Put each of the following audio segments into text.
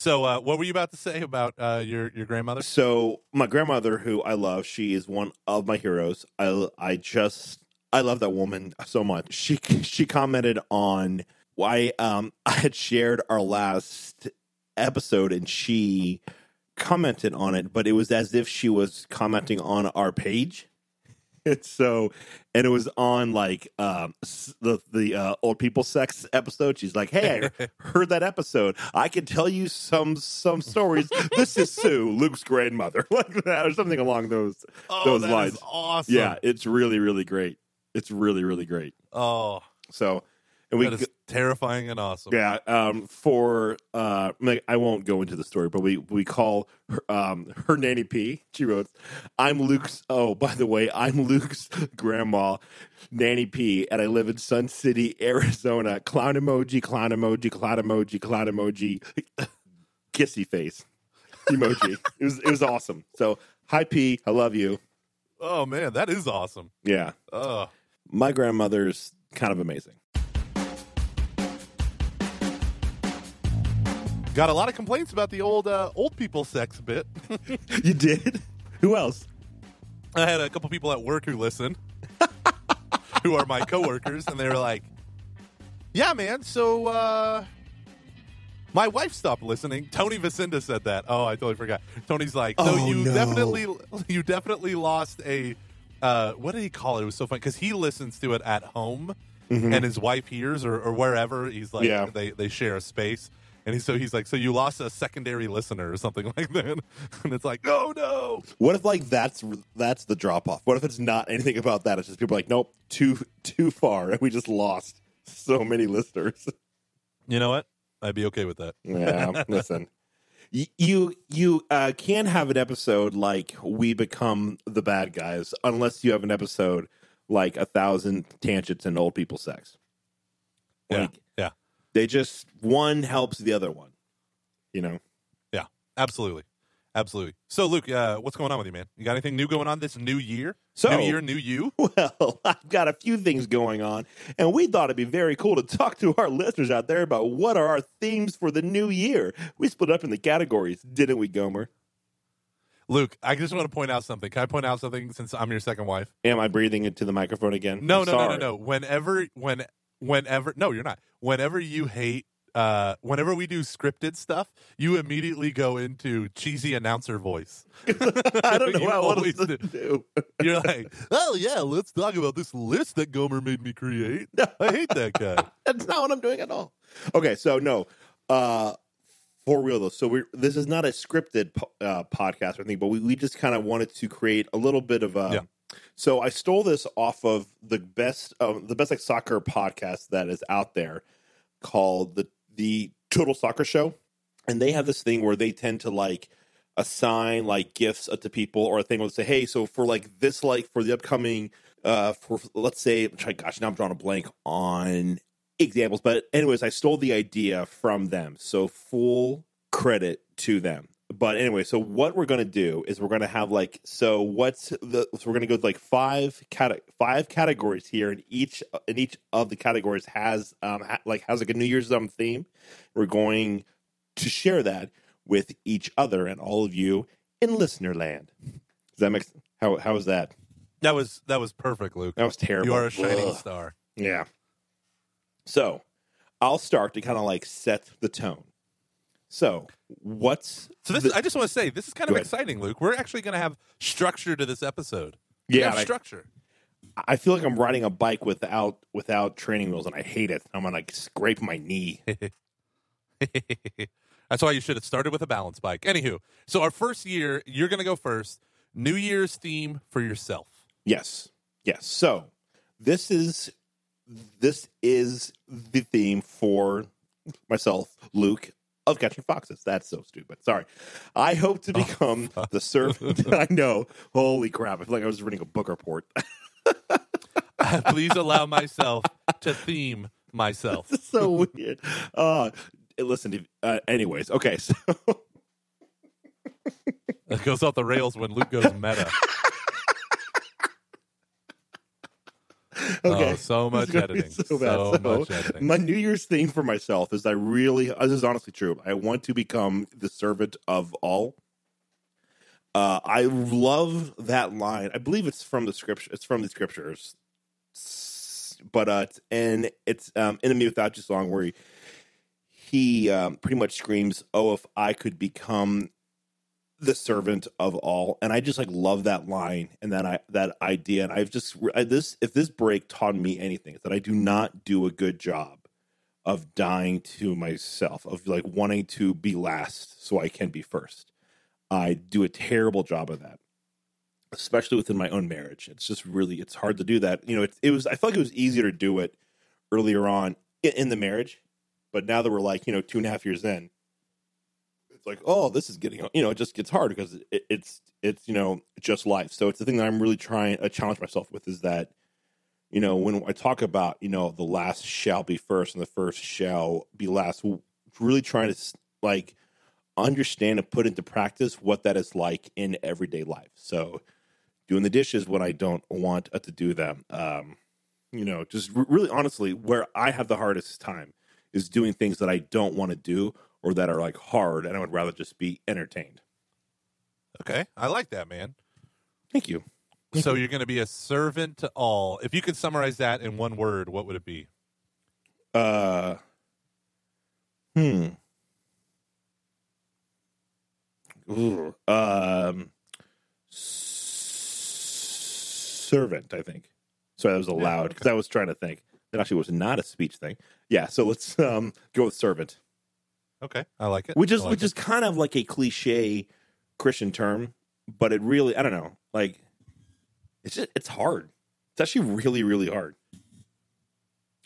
So, uh, what were you about to say about uh, your your grandmother? So my grandmother, who I love, she is one of my heroes. I I just I love that woman so much. She she commented on why um I had shared our last episode, and she commented on it, but it was as if she was commenting on our page. So, and it was on like um, the the uh, old people sex episode. She's like, "Hey, I heard that episode. I can tell you some some stories. this is Sue, Luke's grandmother, like that, or something along those Oh, those lines. awesome. Yeah, it's really really great. It's really really great. Oh, So, and we that is terrifying and awesome. yeah, um, for uh, like, I won't go into the story, but we we call her, um, her nanny P. She wrote, "I'm Luke's. Oh, by the way, I'm Luke's grandma, Nanny P, and I live in Sun City, Arizona. Clown emoji, clown emoji, clown emoji, clown emoji, kissy face emoji. it was it was awesome. So, hi P, I love you. Oh man, that is awesome. Yeah, Oh, my grandmother's kind of amazing. Got a lot of complaints about the old uh, old people sex bit. You did? Who else? I had a couple people at work who listen, who are my coworkers, and they were like, "Yeah, man. So uh, my wife stopped listening." Tony Vicinda said that. Oh, I totally forgot. Tony's like, "So Oh, you no. definitely, you definitely lost a uh, what did he call it? It was so funny because he listens to it at home, and his wife hears or, or wherever. He's like, Yeah. they they share a space." And so he's like, so you lost a secondary listener or something like that, and it's like, oh no, What if like that's that's the drop off? What if it's not anything about that? It's just people like, nope, too too far, and we just lost so many listeners. You know what? I'd be okay with that. Yeah, listen, you you uh, can have an episode like we become the bad guys unless you have an episode like a thousand tangents and old people sex. Like, yeah, they just one helps the other one. You know. yeah. Absolutely, absolutely. So, Luke, uh, what's going on with you, man? You got anything new going on this new year? So- new year, new you. Well, I've got a few things going on, and we thought it'd be very cool to talk to our listeners out there about what are our themes for the new year. We split up in the categories, didn't we, Gomer? Luke, I just want to point out something. Can I point out something since I'm your second wife? Am I breathing into the microphone again? No, I'm no, no, no, no. Whenever, when, whenever, no, you're not. Whenever you hate, uh, whenever we do scripted stuff, you immediately go into cheesy announcer voice. I don't know You what always else to do. do. You're like, oh yeah, let's talk about this list that Gomer made me create. I hate that guy. That's not what I'm doing at all. Okay, so no, uh, for real though. So we this is not a scripted po- uh, podcast or anything, but we, we just kind of wanted to create a little bit of a. Yeah. So I stole this off of the best, uh, the best like soccer podcast that is out there, called the the Total Soccer Show, and they have this thing where they tend to like assign like gifts uh, to people or a thing where they say, hey, so for like this, like for the upcoming, uh, for let's say, gosh, now I'm drawing a blank on examples, but anyways, I stole the idea from them, so full credit to them. But anyway, so what we're gonna do is we're gonna have like so what's the so we're gonna go with like five cate- five categories here, and each and each of the categories has um ha- like has like a New Year's um theme. We're going to share that with each other and all of you in listener land. Does that make how how was that? That was that was perfect, Luke. That was terrible. You are a shining Ugh. star. Yeah. So I'll start to kind of like set the tone. So what's So this, the- I just want to say, this is kind of ahead. exciting, Luke. We're actually going to have structure to this episode. Yeah, we and I- structure. I feel like I'm riding a bike without without training wheels, and I hate it. I'm gonna like scrape my knee. That's why you should have started with a balance bike. Anywho, so our first year, you're going to go first. New Year's theme for yourself. Yes, yes. So this is this is the theme for myself, Luke, of catching foxes. That's so stupid. Sorry. I hope to become the servant. I know. Holy crap! I feel like I was reading a book report. Please allow myself to theme myself. This is so weird. Uh, listen. Uh, anyways, okay. So It goes off the rails when Luke goes meta. Okay. Oh, so much It's gonna be editing. so So. So, much editing. My New Year's theme for myself is I really, this is honestly true. I want to become the servant of all. Uh, I love that line. I believe it's from the scripture. It's from the scriptures, but uh, it's, and it's um, "Enemy Without You" song where he, he um, pretty much screams, "Oh, if I could become the servant of all," and I just like love that line and that I that idea. And I've just I, this if this break taught me anything, it's that I do not do a good job of dying to myself, of like wanting to be last so I can be first. I do a terrible job of that, especially within my own marriage. It's just really it's hard to do that. You know, it, it was I felt like it was easier to do it earlier on in, in the marriage, but now that we're like you know two and a half years in, like oh this is getting you know it just gets hard because it, it's it's you know just life. So it's the thing that I'm really trying to challenge myself with is that you know when I talk about you know the last shall be first and the first shall be last, really trying to like understand and put into practice what that is like in everyday life. So doing the dishes when I don't want to do them. Um, you know, just really honestly, where I have the hardest time is doing things that I don't want to do or that are like hard, and I would rather just be entertained. okay, I like that, man. Thank you. So you're going to be a servant to all. If you could summarize that in one word, what would it be? Uh, hmm. Ooh, um, servant. I think. Sorry, that was allowed because I was trying to think. That actually was not a speech thing. Yeah, so let's um go with servant, Okay, I like it. which is like which it. is kind of like a cliche Christian term, but it really I don't know like it's just it's hard. It's actually really really hard.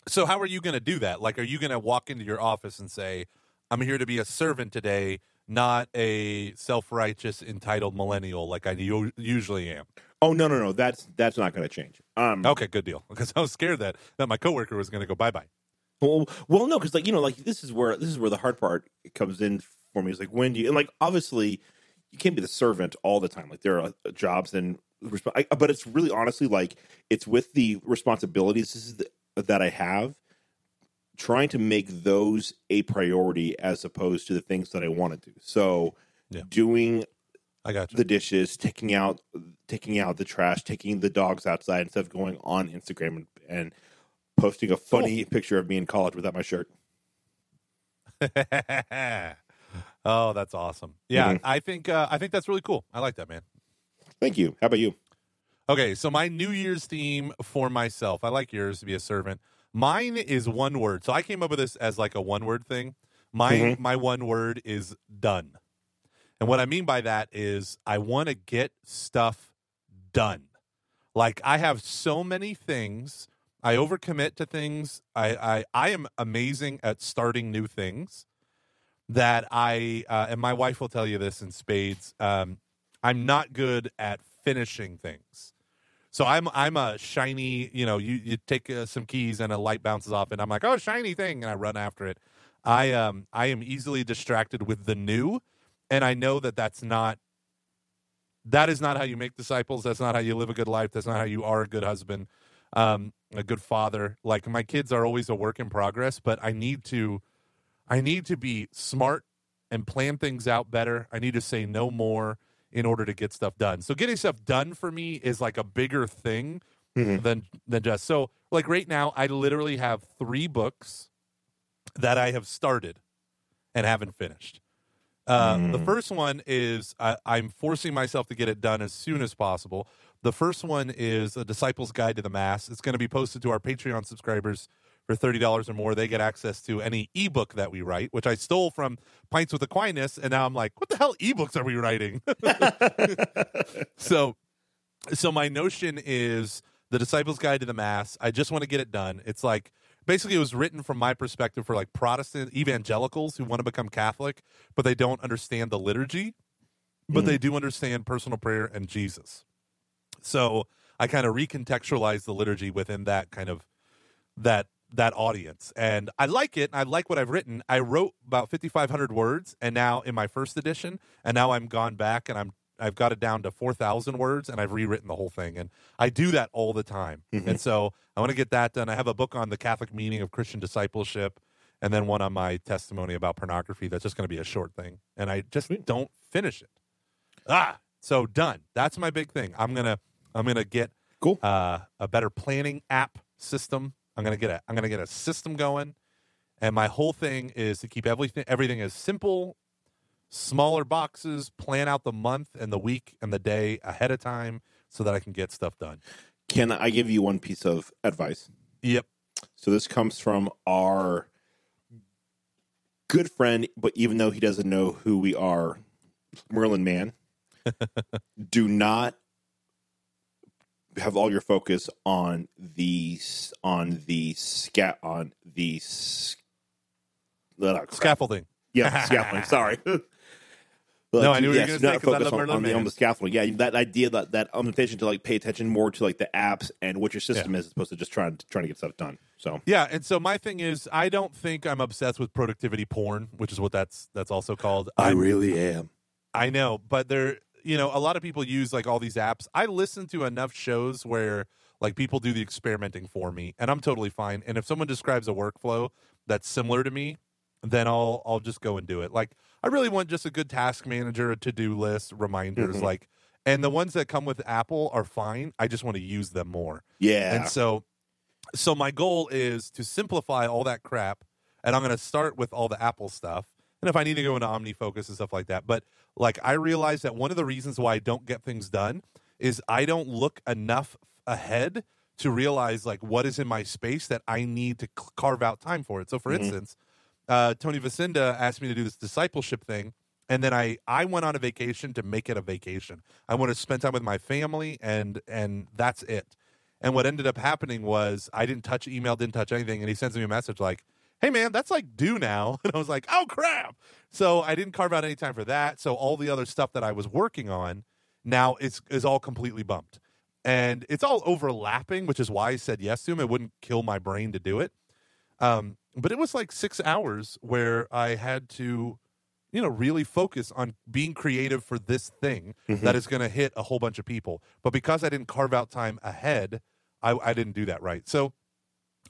So how are you going to do that? Like, are you going to walk into your office and say, "I'm here to be a servant today, not a self-righteous entitled millennial like I usually am"? Oh no no no that's that's not going to change. Um, Okay, good deal. Because I was scared that that my coworker was going to go bye bye. Well, well, no, because like you know, like this is where this is where the hard part comes in for me. Is like when do you and like obviously you can't be the servant all the time. Like there are uh, jobs and I, but it's really honestly like it's with the responsibilities this is the, that I have, trying to make those a priority as opposed to the things that I want to do. So Yeah. doing I got you. the dishes, taking out taking out the trash, taking the dogs outside instead of going on Instagram and, and posting a funny picture of me in college without my shirt. oh, that's awesome. Yeah, Mhm. I think uh, I think that's really cool. I like that, man. Thank you. How about you? Okay, so my New Year's theme for myself, I like yours to be a servant. Mine is one word. So I came up with this as like a one word thing. My Mhm. my one word is done. And what I mean by that is I want to get stuff done. Like I have so many things. I overcommit to things. I I, I am amazing at starting new things that I uh, and my wife will tell you this in spades. Um, I'm not good at finishing things. So I'm I'm a shiny, you know, you you take uh, some keys and a light bounces off and I'm like, "Oh, shiny thing." And I run after it. I um I am easily distracted with the new and I know that that's not that is not how you make disciples. That's not how you live a good life. That's not how you are a good husband, um, a good father. Like my kids are always a work in progress, but I need to I need to be smart and plan things out better. I need to say no more in order to get stuff done. So getting stuff done for me is like a bigger thing Mhm. than than just so like right now I literally have 3 books that I have started and haven't finished. Uh, The Mm. first one is I, I'm forcing myself to get it done as soon as possible. The first one is a Disciple's Guide to the Mass. It's going to be posted to our Patreon subscribers for thirty dollars or more. They get access to any ebook that we write, which I stole from Pints with Aquinas, and now I'm like, what the hell ebooks are we writing? so, so my notion is the Disciple's Guide to the Mass. I just want to get it done. It's like basically it was written from my perspective for like Protestant evangelicals who want to become Catholic, but they don't understand the liturgy, but Mm. they do understand personal prayer and Jesus. So I kind of recontextualize the liturgy within that kind of that that audience, and I like it. I like what I've written. I wrote about fifty five hundred words, and now in my first edition, and now I'm gone back and I'm I've got it down to four thousand words, and I've rewritten the whole thing. And I do that all the time. Mhm. And so I want to get that done. I have a book on the Catholic meaning of Christian discipleship, and then one on my testimony about pornography. That's just going to be a short thing, and I just Sweet. don't finish it. Ah, so done. That's my big thing. I'm gonna I'm gonna get Cool. uh, a better planning app system. I'm gonna get a I'm gonna get a system going, and my whole thing is to keep everything everything as simple, smaller boxes. Plan out the month and the week and the day ahead of time so that I can get stuff done. Can I give you one piece of advice? Yep. So this comes from our good friend, but even though he doesn't know who we are, Merlin Mann. do not have all your focus on the on the scat on the s- uh. Scaffolding. Yeah, scaffolding. Sorry. No, I knew what you were say, not 'cause I focus on, on the, on the scaffolding. Yeah, that idea that that invitation to like pay attention more to like the apps and what your system is, as opposed to just trying trying to get stuff done. So Yeah, and so my thing is, I don't think I'm obsessed with productivity porn, which is what that's that's also called. I'm- really am. I know, but there, you know, a lot of people use like all these apps. I listen to enough shows where like people do the experimenting for me, and I'm totally fine. And if someone describes a workflow that's similar to me, then I'll I'll just go and do it. Like I really want just a good task manager, a to do list, reminders, Mhm. like, and the ones that come with Apple are fine. I just want to use them more. Yeah. And so, so my goal is to simplify all that crap, and I'm going to start with all the Apple stuff. And if I need to go into OmniFocus and stuff like that, but like I realize that one of the reasons why I don't get things done is I don't look enough ahead to realize like what is in my space that I need to carve out time for it. So, for Mhm. instance, uh, Tony Vacinda asked me to do this discipleship thing, and then I I went on a vacation to make it a vacation. I want to spend time with my family, and and that's it. And what ended up happening was I didn't touch email, didn't touch anything, and he sends me a message like, "Hey man, that's like due now," and I was like, "Oh crap!" So I didn't carve out any time for that. So all the other stuff that I was working on now is is all completely bumped, and it's all overlapping, which is why I said yes to him. It wouldn't kill my brain to do it. Um, but it was like six hours where I had to, you know, really focus on being creative for this thing Mhm. that is going to hit a whole bunch of people. But because I didn't carve out time ahead, I, I didn't do that right. So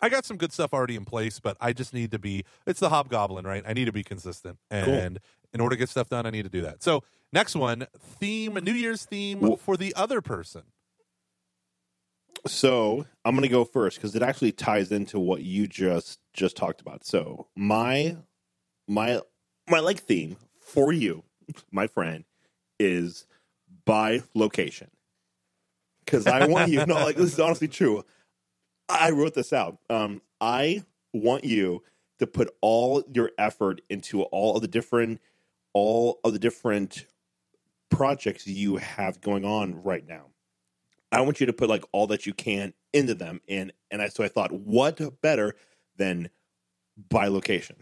I got some good stuff already in place, but I just need to be. It's the hobgoblin, right? I need to be consistent, and in order to get stuff done, I need to do that. So next one, theme, New Year's theme Well- for the other person. So I'm going to go first because it actually ties into what you just just talked about. So my my my like theme for you, my friend, is by location. Because I want you. No, like this is honestly true. I wrote this out. Um, I want you to put all your effort into all of the different all of the different projects you have going on right now. I want you to put like all that you can into them, and and I so I thought, what better than bilocation?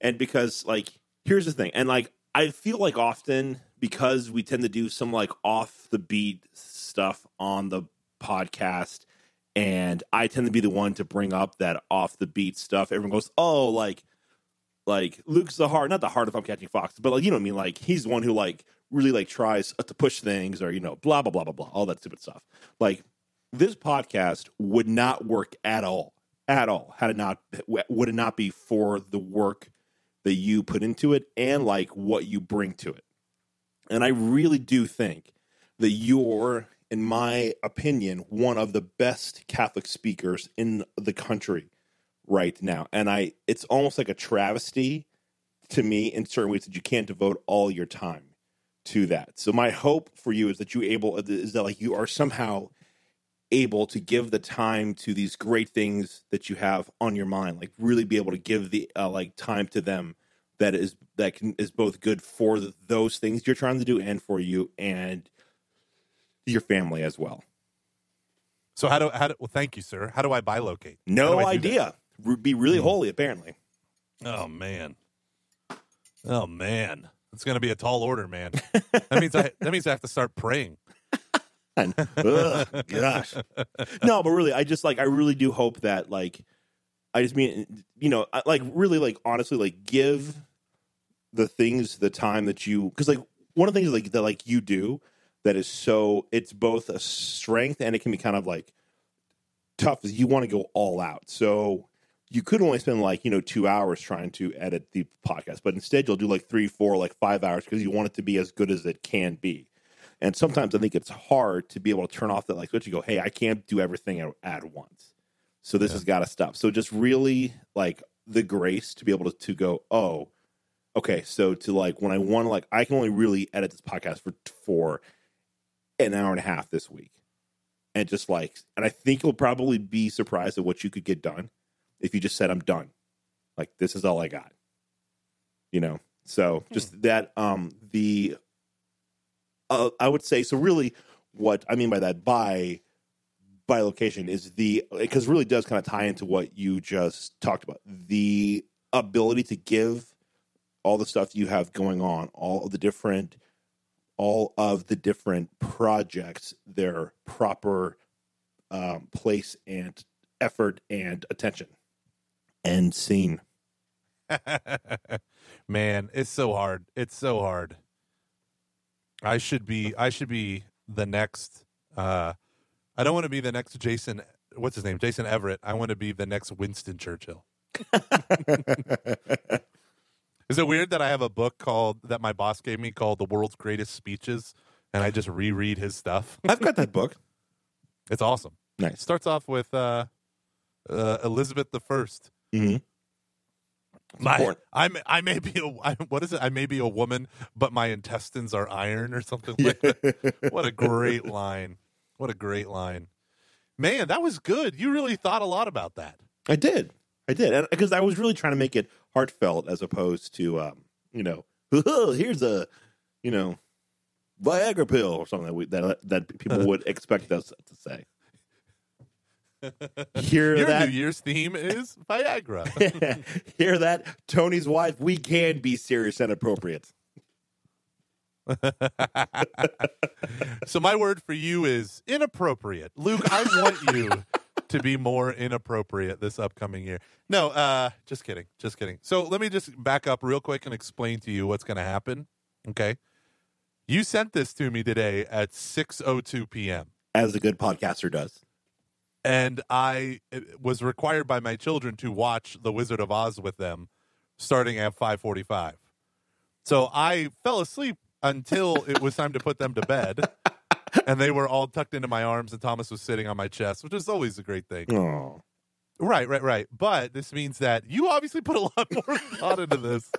And because like here's the thing, and like I feel like often because we tend to do some like off the beat stuff on the podcast, and I tend to be the one to bring up that off the beat stuff. Everyone goes, oh, like like Luke's the heart, not the heart of I'm catching Fox, but like you know what I mean. Like he's the one who like really like tries to push things or you know blah blah blah blah blah all that stupid stuff. Like this podcast would not work at all, at all had it not would it not be for the work that you put into it and like what you bring to it. And I really do think that you're, in my opinion, one of the best Catholic speakers in the country right now. And I it's almost like a travesty to me in certain ways that you can't devote all your time to that. So my hope for you is that you able is that like you are somehow able to give the time to these great things that you have on your mind like really be able to give the uh, like time to them that is that can is both good for the, those things you're trying to do and for you and your family as well So how do how do well? Thank you, sir. How do I bilocate? Do no do that? idea Re- be really Hmm. holy apparently Oh man. Oh man. It's gonna be a tall order, man. that means I that means I have to start praying. Ugh, gosh. No, but really, I just like I really do hope that like I just mean you know like really like honestly like give the things the time that you because like one of the things like that like you do that is so it's both a strength and it can be kind of like tough you want to go all out. So you could only spend like you know two hours trying to edit the podcast, but instead you'll do like three, four, like five hours because you want it to be as good as it can be. And sometimes I think it's hard to be able to turn off that like switch and go, hey, I can't do everything at, at once. So this Yeah. has got to stop. So just really like the grace to be able to, to go, oh, okay. So to like when I want to like I can only really edit this podcast for for an hour and a half this week. And just like and I think you'll probably be surprised at what you could get done if you just said I'm done. Like this is all I got. You know. So just that um the uh, I would say so really what I mean by that by bilocation is the because really does kind of tie into what you just talked about the ability to give all the stuff you have going on all of the different all of the different projects their proper um, place and effort and attention and scene Man, it's so hard. It's so hard. I should be I should be the next uh I don't want to be the next Jason what's his name? Jason Evert. I want to be the next Winston Churchill. Is it weird that I have a book called that my boss gave me called The World's Greatest Speeches and I just reread his stuff? I've got that book It's awesome. It nice starts off with uh, uh Elizabeth the 1st mm-hmm. My. I may, I may be a I, what is it? I may be a woman, but my intestines are iron or something like that. What a great line! What a great line, man! That was good. You really thought a lot about that. I did. I did. Because I was really trying to make it heartfelt as opposed to, um, you know, here's a, you know, Viagra pill or something that, we, that, that people would expect us to say. Hear Your that? New Year's theme is Viagra. Hear that? Tony's wife, we can be serious and appropriate. so my word for you is inappropriate, Luke. I want you to be more inappropriate this upcoming year. No, uh, just kidding, just kidding. So let me just back up real quick and explain to you what's going to happen. Okay, you sent this to me today at six oh two p.m. As a good podcaster does. and I was required by my children to watch The Wizard of Oz with them starting at 5:45. So I fell asleep until it was time to put them to bed. And they were all tucked into my arms and Thomas was sitting on my chest, which is always a great thing. Oh. Right, right, right. But this means that you obviously put a lot more thought into this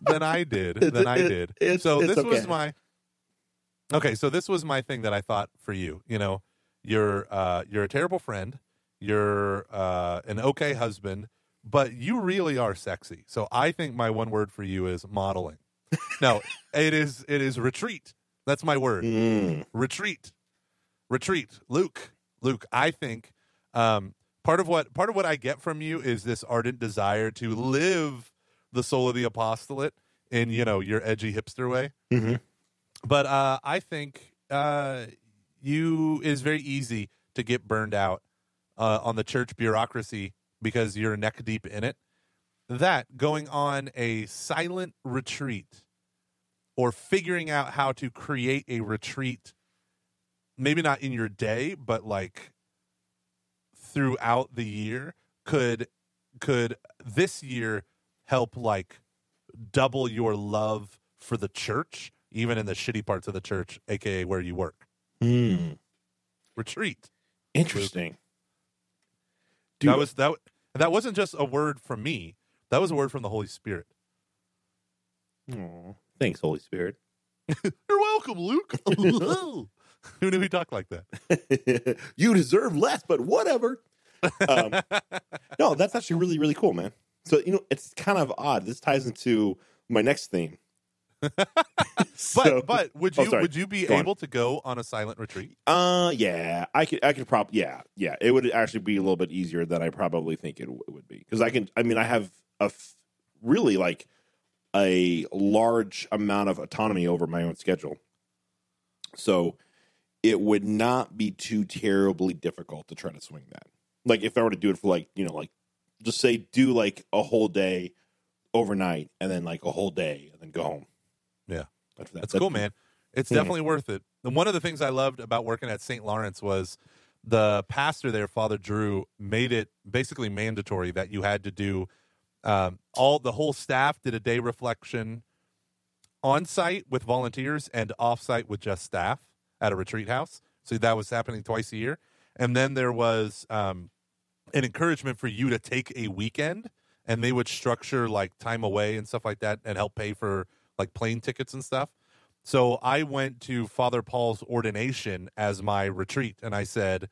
than I did. Than I It- did. it's- so it's this was my Okay, so this was my thing that I thought for you. You know, you're uh you're a terrible friend, you're uh an okay husband, but you really are sexy. So I think my one word for you is modeling. no, it is it is retreat. That's my word. Mm. retreat. Retreat. Luke. Luke i think um part of what part of what i get from you is this ardent desire to live the soul of the apostolate in you know your edgy hipster way. Mhm. but uh i think uh you it is very easy to get burned out uh, on the church bureaucracy because you're neck deep in it. That going on a silent retreat or figuring out how to create a retreat maybe not in your day but like throughout the year could could this year help like double your love for the church even in the shitty parts of the church aka where you work Mm. retreat Interesting. Dude, that was that that wasn't just a word from me that was a word from the holy spirit Aw. Thanks, Holy Spirit. you're welcome luke who knew he talked like that you deserve less, but whatever. Um, no, that's actually really, really cool, man. So, you know, it's kind of odd. This ties into my next theme. but So- but would Oh, you sorry. would you be Go on. able to go on a silent retreat Uh, yeah, I could, I could probably, yeah, yeah. It would actually be a little bit easier than I probably think it, w- it would be because I can. I mean, I have a f- really like a large amount of autonomy over my own schedule, so it would not be too terribly difficult to try to swing that. Like if I were to do it for like you know like just say do like a whole day overnight and then like a whole day and then go home. Yeah. after that. That's cool, man. It's Yeah. definitely worth it. And one of the things I loved about working at St. Lawrence was the pastor there, Father Drew, made it basically mandatory that you had to do um, all the whole staff did a day reflection on site with volunteers and off site with just staff at a retreat house. So that was happening twice a year. And then there was um, an encouragement for you to take a weekend and they would structure like time away and stuff like that and help pay for like plane tickets and stuff. So I went to Father Paul's ordination as my retreat and I said,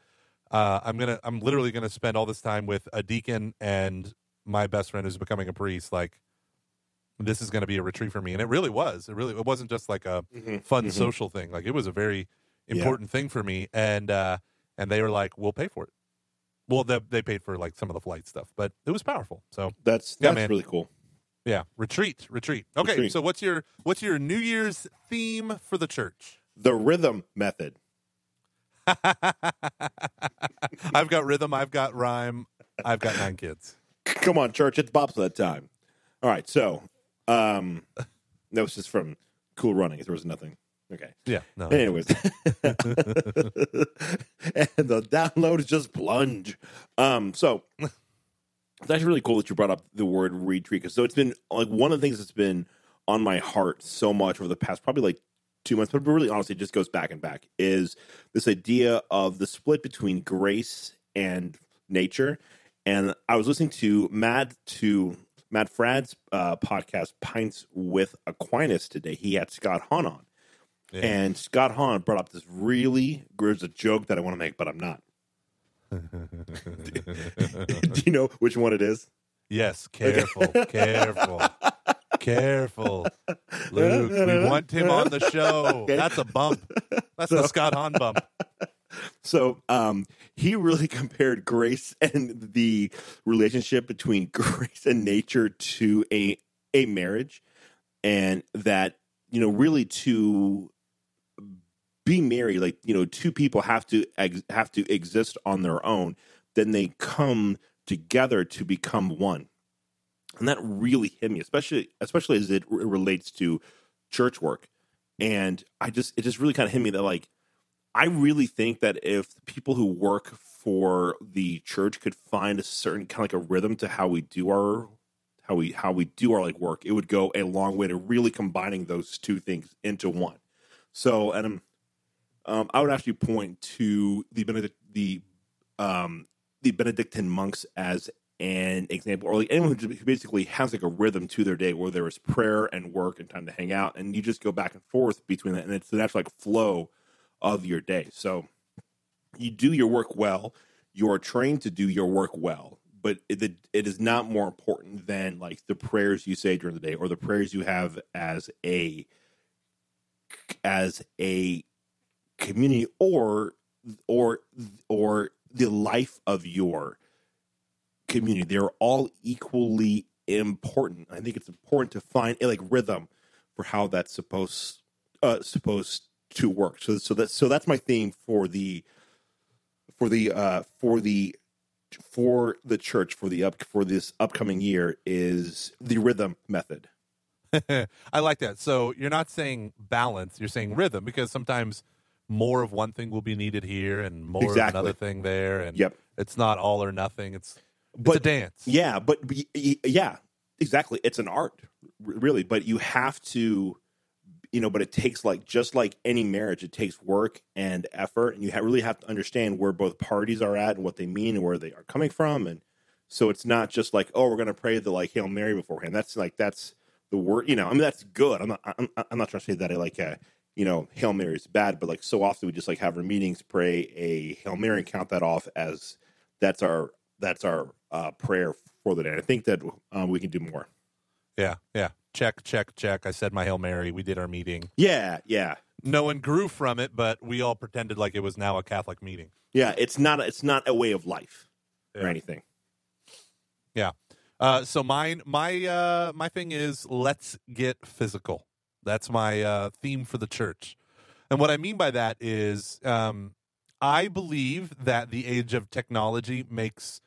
uh, I'm gonna I'm literally gonna spend all this time with a deacon and my best friend who's becoming a priest. Like this is gonna be a retreat for me. And it really was. It really it wasn't just like a Mhm, fun mhm. social thing. Like it was a very Yeah. important thing for me. And uh and they were like, We'll pay for it. Well, they, they paid for like some of the flight stuff, but it was powerful. So That's Yeah, that's man. really cool. yeah, retreat, retreat. Okay, Retreat. so what's your what's your New Year's theme for the church? The rhythm method. I've got rhythm, I've got rhyme, I've got nine kids. Come on, church, it's bobsled time. All right, so um that was just from Cool Running. There was nothing. Okay. Yeah, no. Anyways, and the download is just plunge. Um, so it's actually really cool that you brought up the word retreat because so it's been like one of the things that's been on my heart so much over the past probably like two months, but really honestly, it just goes back and back. Is this idea of the split between grace and nature? And I was listening to Matt to Matt Fradd's uh, podcast Pints with Aquinas today. He had Scott Hahn on. Yeah. And Scott Hahn brought up this really there's a joke that I want to make, but I'm not. Do you know which one it is? yes, careful, careful, careful. Luke, we want him on the show. Okay. That's a bump. That's the Scott Hahn bump. So um, he really compared grace and the relationship between grace and nature to a a marriage, and that you know really to be married, like you know, two people have to ex- have to exist on their own. Then they come together to become one, and that really hit me, especially especially as it r- relates to church work. And I just it just really kind of hit me that like I really think that if people who work for the church could find a certain kind of like a rhythm to how we do our how we how we do our like work, it would go a long way to really combining those two things into one. So, and um, um, I would actually point to the Benedict the um the Benedictine monks as an example, or like anyone who basically has like a rhythm to their day where there is prayer and work and time to hang out, and you just go back and forth between that, and it's an actual like flow of your day. So you do your work well. You're trained to do your work well, but it, it is not more important than like the prayers you say during the day or the prayers you have as a as a community or or or the life of your community. They're all equally important. I think it's important to find a like rhythm for how that's supposed uh supposed to work. So so that so that's my theme for the for the uh for the for the church for the up for this upcoming year is the rhythm method. I like that. So you're not saying balance, you're saying rhythm because sometimes more of one thing will be needed here and more Exactly. of another thing there. And Yep. it's not all or nothing. It's, it's But- a dance. Yeah, but but y- y- yeah, exactly. It's an art, really. But you have to, you know. But it takes like just like any marriage, it takes work and effort, and you ha- really have to understand where both parties are at and what they mean and where they are coming from. And so it's not just like, oh, we're going to pray the like Hail Mary beforehand. That's like that's the word. You know, I mean, that's good. I'm not. I'm, I'm not trying to say that I like. Uh, you know, Hail Mary is bad, but like so often we just like have our meetings, pray a Hail Mary, and count that off as that's our that's our uh, prayer for the day. I think that um, we can do more. Yeah. Yeah. Check, check, check. I said my Hail Mary. We did our meeting. Yeah, yeah, No one grew from it, but we all pretended like it was now a Catholic meeting. yeah. It's not it's not a way of life or anything. Yeah. Uh, so mine, my, uh, my thing is let's get physical. That's my uh, theme for the church, and what I mean by that is, um, I believe that the age of technology makes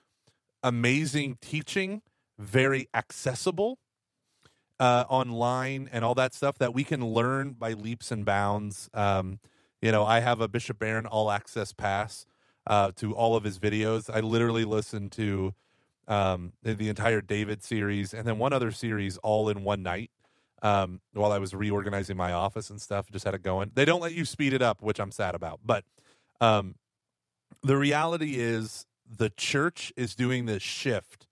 amazing teaching very accessible. Uh, online and all that stuff that we can learn by leaps and bounds. Um, you know, I have a Bishop Barron all access pass uh, to all of his videos. I literally listen to um, the, entire David series and then one other series all in one night um, while I was reorganizing my office and stuff. Just had it going. They don't let you speed it up, which I'm sad about. But um, the reality is the church is doing this shift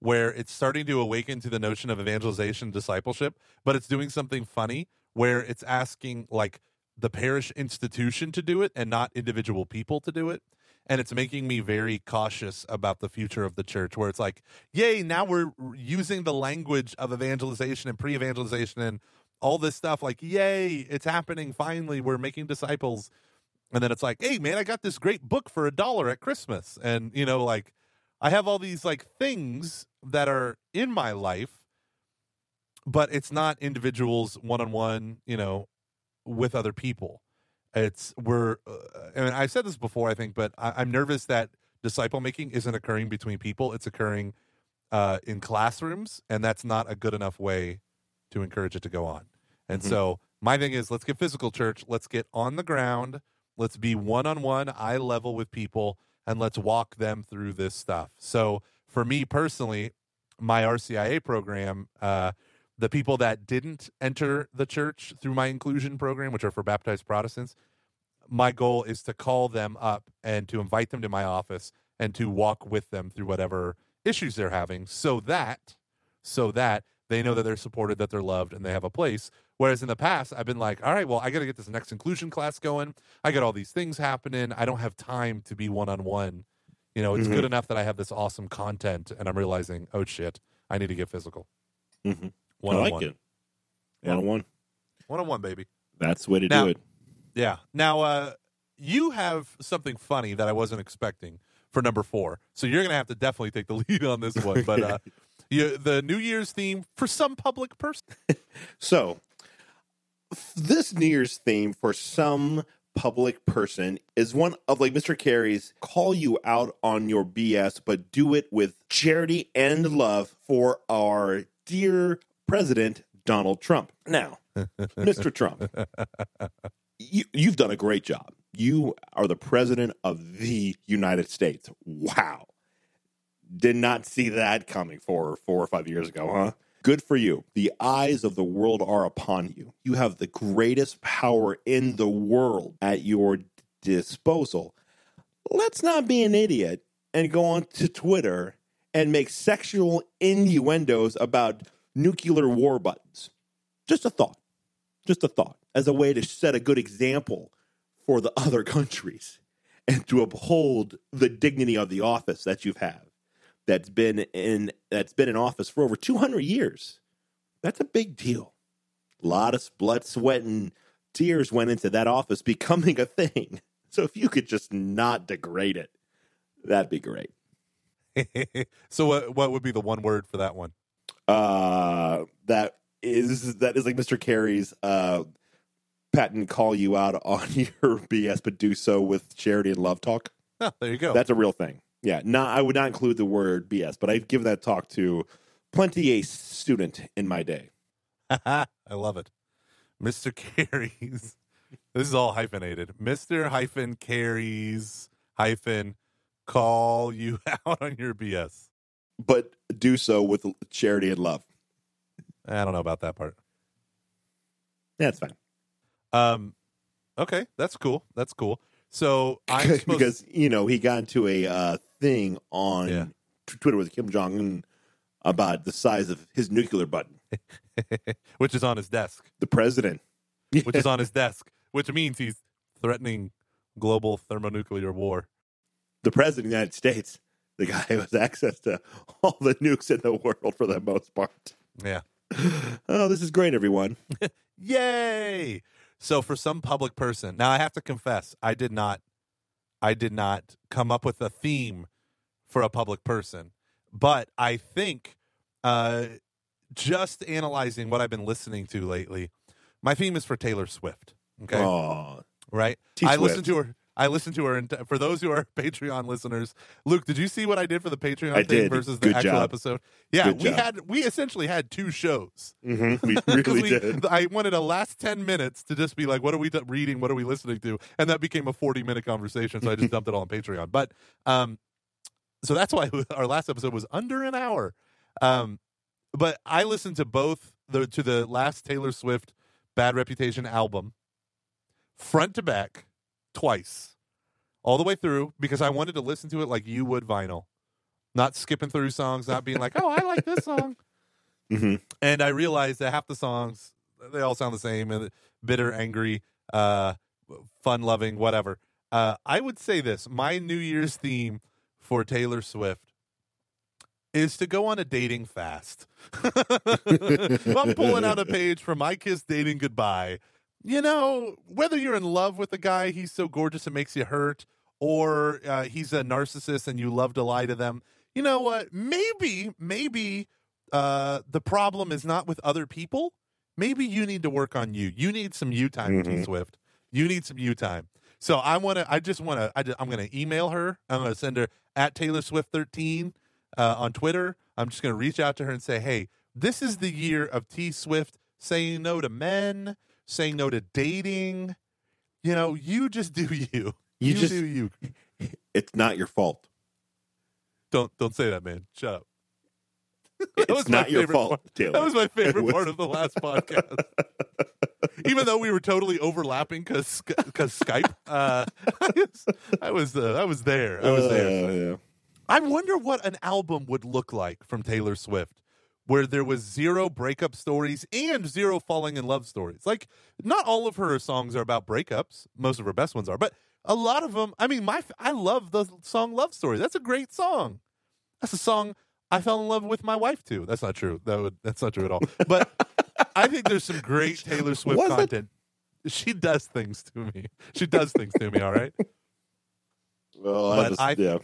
where it's starting to awaken to the notion of evangelization discipleship but it's doing something funny where it's asking like the parish institution to do it and not individual people to do it. And it's making me very cautious about the future of the church where it's like yay now we're using the language of evangelization and pre-evangelization and all this stuff. Like yay it's happening. Finally we're making disciples. And then it's like hey man i got this great book for a dollar at christmas. And you know like i have all these like things that are in my life but it's not individuals one-on-one you know with other people. It's we're uh, and i've said this before i think but I, i'm nervous that disciple making isn't occurring between people. It's occurring uh, in classrooms and that's not a good enough way to encourage it to go on. And Mhm. so my thing is let's get physical church. Let's get on the ground. Let's be one-on-one eye level with people and let's walk them through this stuff. So for me personally my rcia program uh, the people that didn't enter the church through my inclusion program which are for baptized protestants my goal is to call them up and to invite them to my office and to walk with them through whatever issues they're having so that so that they know that they're supported that they're loved and they have a place. Whereas in the past i've been like all right well i got to get this next inclusion class going. I got all these things happening. I don't have time to be one-on-one you know it's Mhm. good enough that i have this awesome content and i'm realizing oh shit i need to get physical Mhm. I one-on-one like it. Yeah. One on one. one-on-one baby That's the way to Now- do it. Yeah. Now, uh, you have something funny that I wasn't expecting for number four. So you're going to have to definitely take the lead on this one. But uh, you, the New Year's theme for some public person. So, this New Year's theme for some public person is one of like Mr. Carey's call you out on your BS, but do it with charity and love for our dear President Donald Trump. Now, Mr. Trump, you, you've done a great job. You are the president of the United States. Wow. Did not see that coming for four or five years ago, huh? Good for you. The eyes of the world are upon you. You have the greatest power in the world at your disposal. Let's not be an idiot and go on to Twitter and make sexual innuendos about nuclear war buttons. Just a thought. Just a thought. As a way to set a good example for the other countries and to uphold the dignity of the office that you've had that's been in that's been in office for over 200 years. That's a big deal. A lot of blood, sweat, and tears went into that office becoming a thing. So if you could just not degrade it, that'd be great. so what, what would be the one word for that one? Uh, that is that is like Mr. Carey's uh, patent call you out on your BS, but do so with charity and love talk. Oh, there you go. That's a real thing. Yeah, not I would not include the word BS, but I've given that talk to plenty a student in my day. I love it. Mr. Carey's. This is all hyphenated. Mr. hyphen Carey's hyphen call you out on your BS. But do so with charity and love. I don't know about that part. That's fine. Um, okay, that's cool. That's cool. So I'm because you know he got into a uh, thing on Yeah. Twitter with Kim Jong Un about the size of his nuclear button. which is on his desk, The president, which is on his desk, which means he's threatening global thermonuclear war. the president of the United States, the guy who has access to all the nukes in the world for the most part. Yeah. Oh, this is great, everyone. Yay! So for some public person, now I have to confess, I did not I did not come up with a theme for a public person, but I think uh just analyzing what I've been listening to lately, my theme is for Taylor Swift. Okay. Oh, Right? T I listened to her I listened to her. And for those who are Patreon listeners, Luke, did you see what I did for the Patreon I thing did. versus the Good actual job. episode? Yeah, Good we job. had we essentially had two shows. Mhm, We 'Cause really we- did. I wanted a last ten minutes to just be like, "What are we reading? What are we listening to?" And that became a forty minute conversation. So I just dumped it all on Patreon. But um, so that's why our last episode was under an hour. Um, but I listened to both the to the last Taylor Swift Bad Reputation album, front to back, twice, all the way through because I wanted to listen to it like you would vinyl, not skipping through songs, not being like, "Oh, I like this song." hmm and I realized that half the songs they all sound the same and bitter, angry, uh, fun loving, whatever. Uh, I would say this: my New Year's theme for Taylor Swift is to go on a dating fast. I'm pulling out a page from I Kissed Dating Goodbye, you know, whether you're in love with a guy, he's so gorgeous it makes you hurt, or uh, he's a narcissist and you love to lie to them. You know what? Maybe, maybe uh, the problem is not with other people. Maybe you need to work on you. You need some you time, T Mhm. Swift. You need some you time. So I want to. I just want to. I just, I'm going to email her. I'm going to send her at Taylor Swift 13 uh, on Twitter. I'm just going to reach out to her and say, "Hey, this is the year of T Swift saying no to men, saying no to dating. You know, you just do you. You just- do you. It's not your fault. Don't don't say that, man. Shut up. That was It's not your fault, part. Taylor. That was my favorite was- part of the last podcast. Even though we were totally overlapping because because Skype, uh, I was I was, uh, I was there. I was there. Uh, yeah. I wonder what an album would look like from Taylor Swift, where there was zero breakup stories and zero falling in love stories. Like, not all of her songs are about breakups. Most of her best ones are, but a lot of them. I mean, my I love the song "Love Story." That's a great song. That's a song I fell in love with my wife too. That's not true. That would that's not true at all. But I think there's some great Taylor Swift Was it? content. She does things to me. She does things to me. All right. Well, But I just, I- yeah.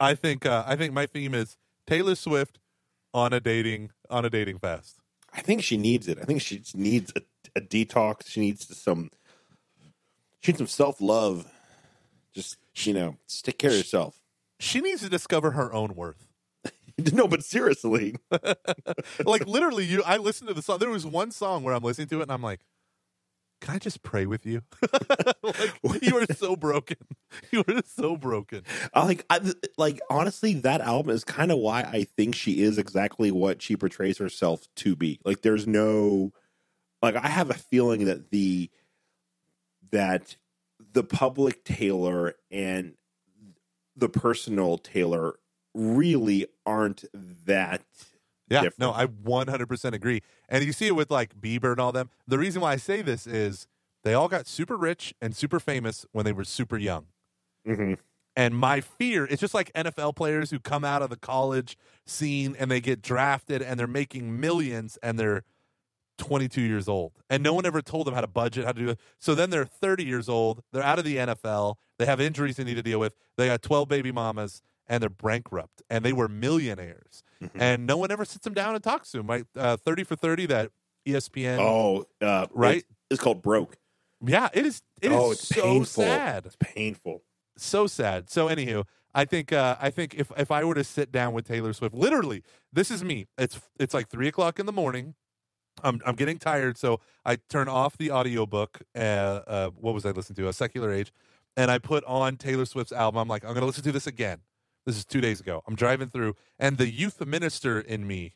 I think uh, I think my theme is Taylor Swift on a dating on a dating fast. I think she needs it. I think she needs a, a detox. She needs some. She needs some self love. Just you know, take care of yourself. She needs to discover her own worth. no, but seriously, like literally, you. I listened to the song. There was one song where I'm listening to it and I'm like, "Can I just pray with you?" like you are so broken. You are so broken. I like, I, like honestly, that album is kind of why I think she is exactly what she portrays herself to be. Like, there's no, like, I have a feeling that the that the public Taylor and the personal Taylor really aren't that. Yeah, different. no, I 100% agree. And you see it with like Bieber and all them. The reason why I say this is they all got super rich and super famous when they were super young. Mhm. And my fear, it's just like NFL players who come out of the college scene and they get drafted and they're making millions and they're 22 years old. And no one ever told them how to budget, how to do it. So then they're 30 years old. They're out of the NFL. They have injuries they need to deal with. They got 12 baby mamas and they're bankrupt and they were millionaires. Mhm. And no one ever sits them down and talks to them. Right? Uh, 30 for 30, that ESPN. Oh, uh, Right? It's, called broke. Yeah, it is. It is oh, it's so painful. sad. It's painful. so sad. So anywho, I think uh, I think if if I were to sit down with Taylor Swift, literally, this is me. It's it's like three o'clock in the morning. I'm I'm getting tired, so I turn off the audiobook. Uh, uh, what was I listening to? A Secular Age, and I put on Taylor Swift's album. I'm like, I'm gonna listen to this again. This is two days ago. I'm driving through, and the youth minister in me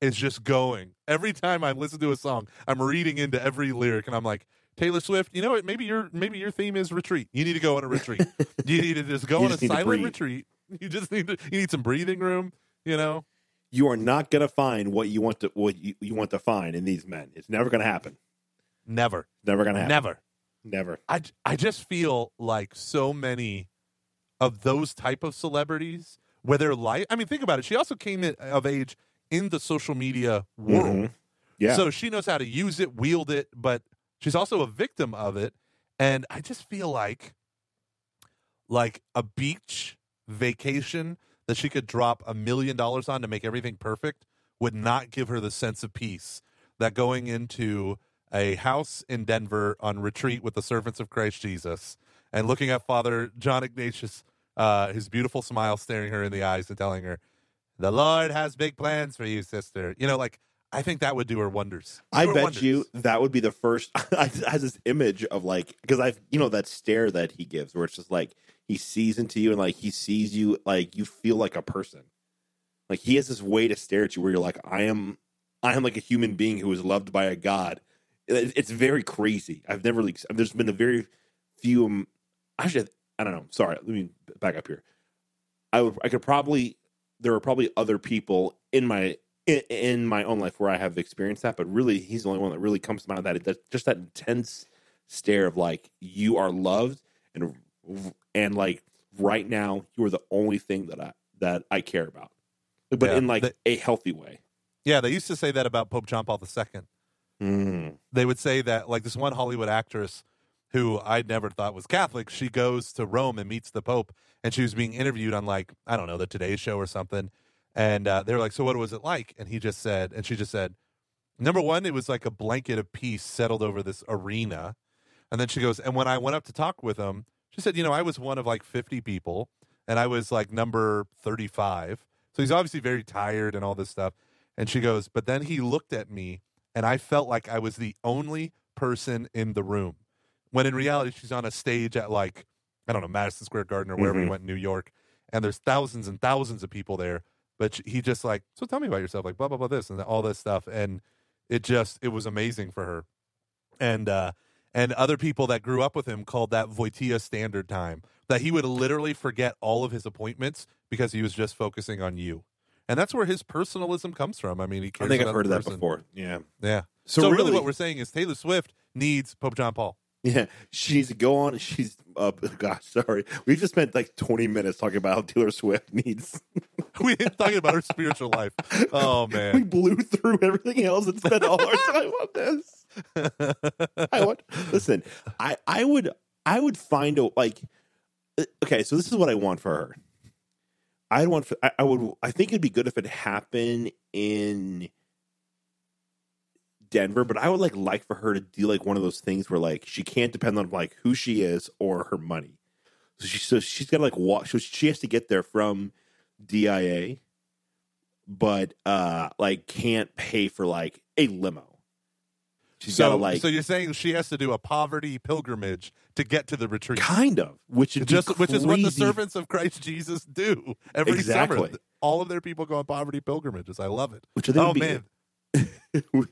is just going. Every time I listen to a song, I'm reading into every lyric, and I'm like, Taylor Swift, you know what? Maybe your maybe your theme is retreat. You need to go on a retreat. you need to just go on just a silent retreat. You just need to you need some breathing room. You know, You are not going to find what you want to what you, you want to find in these men. It's never going to happen. never, Never going to happen. never. Never. I I just feel like so many of those type of celebrities, where they're like, I mean, think about it. She also came of age in the social media world. Mhm. Yeah. So she knows how to use it, wield it, but she's also a victim of it. And I just feel like like a beach vacation that she could drop a million dollars on to make everything perfect would not give her the sense of peace that going into a house in Denver on retreat with the servants of Christ Jesus and looking at Father John Ignatius, uh, his beautiful smile staring her in the eyes and telling her, "The Lord has big plans for you, sister." You know, like I think that would do her wonders. I her bet wonders. you that would be the first. I has this image of like because I've you know that stare that he gives where it's just like he sees into you and like he sees you like you feel like a person. Like he has this way to stare at you where you're like I am, I am like a human being who is loved by a god. It's very crazy. I've never like there's been a very few. um, Actually, I don't know. Sorry, let me back up here. I would I could probably there are probably other people in my in, in my own life where I have experienced that, but really he's the only one that really comes to mind that that just that intense stare of like you are loved and and like right now you are the only thing that I that I care about, but Yeah, in like the- a healthy way. Yeah, they used to say that about Pope John Paul II. Mm. they would say that like this one Hollywood actress who I never thought was Catholic, she goes to Rome and meets the Pope, and she was being interviewed on like I don't know the Today Show or something, and uh, they were like, "So what was it like?" And he just said, and she just said, "Number one, it was like a blanket of peace settled over this arena," and then she goes, "And when I went up to talk with him, she said, you know, I was one of like fifty people, and I was like number thirty-five, so he's obviously very tired and all this stuff." And she goes, "But then he looked at me." and I felt like I was the only person in the room. When in reality, she's on a stage at like I don't know Madison Square Garden or wherever he Mhm. went in New York, and there's thousands and thousands of people there. But she- he just like, so tell me about yourself, like blah blah blah this and all this stuff, and it just it was amazing for her, and uh and other people that grew up with him called that Wojtyla standard time that he would literally forget all of his appointments because he was just focusing on you. And that's where his personalism comes from. I mean, he I think I've heard of that before. Yeah. Yeah. So, So, really, really, what we're saying is Taylor Swift needs Pope John Paul. Yeah, she's go on. She's uh, gosh, sorry. We just spent like twenty minutes talking about how Taylor Swift needs. we ain't talking about her spiritual life. Oh man, we blew through everything else and spent all our time on this. I want listen. I I would I would find a like. uh, Okay, so this is what I want for her. I want. For, I, I would. I think it'd be good if it happened in Denver, but I would like like for her to do like one of those things where like she can't depend on like who she is or her money. So she so she's got to like walk. So she has to get there from DIA, but uh like can't pay for like a limo. She's so, like so you're saying she has to do a poverty pilgrimage to get to the retreat, kind of, which is just which is what the servants of Christ Jesus do every Exactly. summer. All of their people go on poverty pilgrimages. I love it. Which I think Oh man,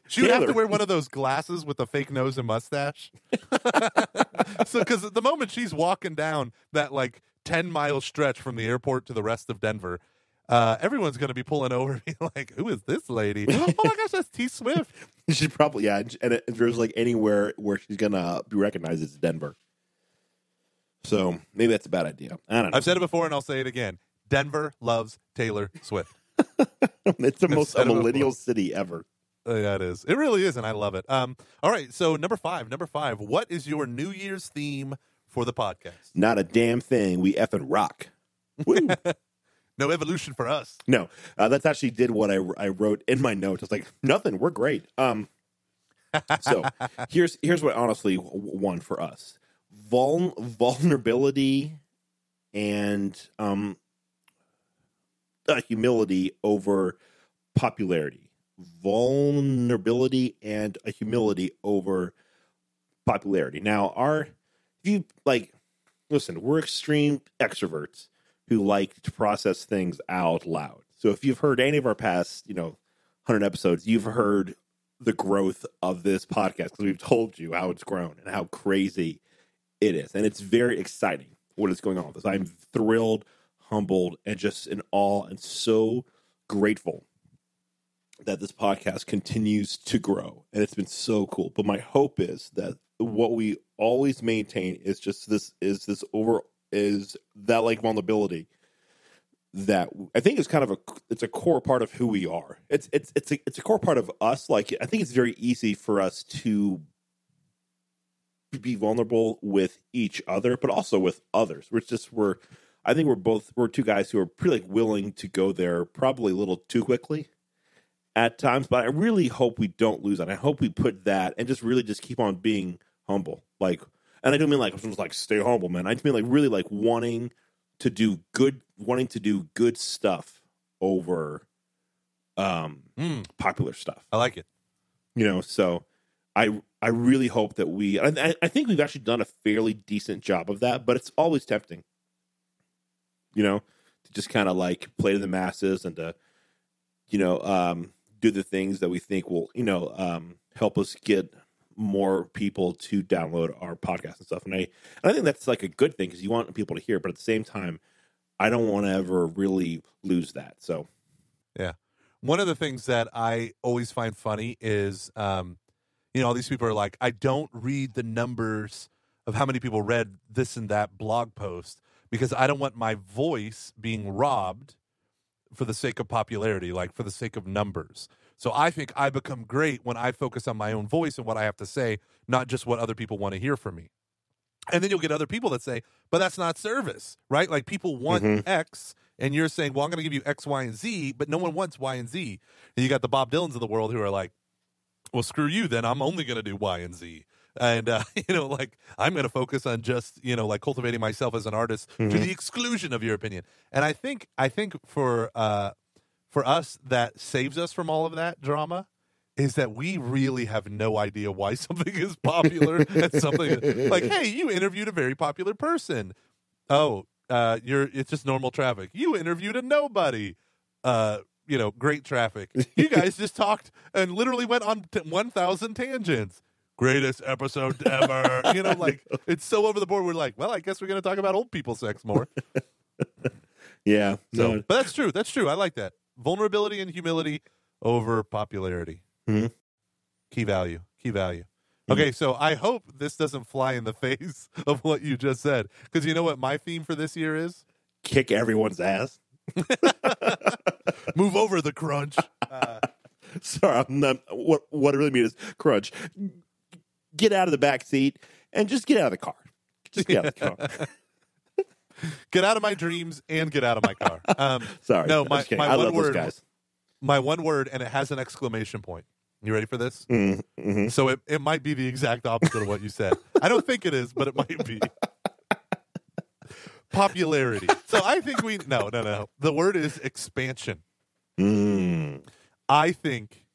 she would have to wear one of those glasses with a fake nose and mustache. so, because the moment she's walking down that like ten mile stretch from the airport to the rest of Denver, uh, everyone's going to be pulling over, and like, "Who is this lady? oh my gosh, that's T Swift." She probably yeah, and it, there's like anywhere where she's gonna be recognized as Denver. So maybe that's a bad idea. I don't know. I've said it before, and I'll say it again. Denver loves Taylor Swift. it's the most before. millennial city ever. Uh, yeah, it is. It really is, and I love it. Um, all right, so number five, number five. What is your New Year's theme for the podcast? Not a damn thing. We effing rock. No evolution for us. no, uh, that's actually did what I I wrote in my notes. I was like, nothing. We're great. Um, so here's here's what honestly one for us: Vul- vulnerability and um, uh, humility over popularity. Vulnerability and a humility over popularity. Now, our if you like, listen, we're extreme extroverts who like to process things out loud. So if you've heard any of our past, you know, 100 episodes, you've heard the growth of this podcast because we've told you how it's grown and how crazy it is. And it's very exciting what is going on with this. I'm thrilled, humbled, and just in awe and so grateful that this podcast continues to grow. And it's been so cool. But my hope is that what we always maintain is just this is this over is that like vulnerability that I think is kind of a it's a core part of who we are. It's it's it's a it's a core part of us. Like I think it's very easy for us to be vulnerable with each other, but also with others. We're just we're I think we're both we're two guys who are pretty like willing to go there probably a little too quickly at times, but I really hope we don't lose that. I hope we put that and just really just keep on being humble. Like and I don't mean like I'm just like stay humble, man. I just mean like really like wanting to do good, wanting to do good stuff over um Mm, popular stuff. I like it. You know, so I I really hope that we. I, I- I think we've actually done a fairly decent job of that, but it's always tempting. You know, to just kind of like play to the masses and to, you know, um, do the things that we think will, you know, um, help us get more people to download our podcast and stuff. And I, and I think that's like a good thing because you want people to hear, but at the same time, I don't want to ever really lose that. So yeah. One of the things that I always find funny is, um, you know, all these people are like, I don't read the numbers of how many people read this and that blog post because I don't want my voice being robbed for the sake of popularity, like for the sake of numbers. So I think I become great when I focus on my own voice and what I have to say, not just what other people want to hear from me. And then you'll get other people that say, but that's not service, right? Like people want Mhm. X, and you're saying, well, I'm going to give you X, Y, and Z, but no one wants Y and Z. And you got the Bob Dylans of the world who are like, well, screw you, then I'm only going to do Y and Z. And, uh, you know, like I'm going to focus on just, you know, like cultivating myself as an artist to Mhm. the exclusion of your opinion. And I think, I think for, uh, for us, that saves us from all of that drama is that we really have no idea why something is popular and something like, hey, you interviewed a very popular person. Oh, uh, you're it's just normal traffic. You interviewed a nobody. Uh, you know, great traffic. You guys just talked and literally went on t- one thousand tangents. Greatest episode ever. you know, like it's so over the board. We're like, well, I guess we're going to talk about old people sex more. yeah, So, no, but that's true. That's true. I like that. Vulnerability and humility over popularity. Mhm. Key value. Key value. Mhm. Okay, so I hope this doesn't fly in the face of what you just said. Because you know what my theme for this year is? kick everyone's ass. Move over the crunch. Uh, Sorry, I'm not, what what I really mean is crunch. Get out of the back seat and just get out of the car. Just get out of the car. get out of my dreams and get out of my car. Um, Sorry, No, my- my I one word- my one word, and it has an exclamation point. You ready for this? Mm, mhm. So it, it might be the exact opposite of what you said. I don't think it is, but it might be. Popularity. So I think we no no no. The word is expansion. Mm. I think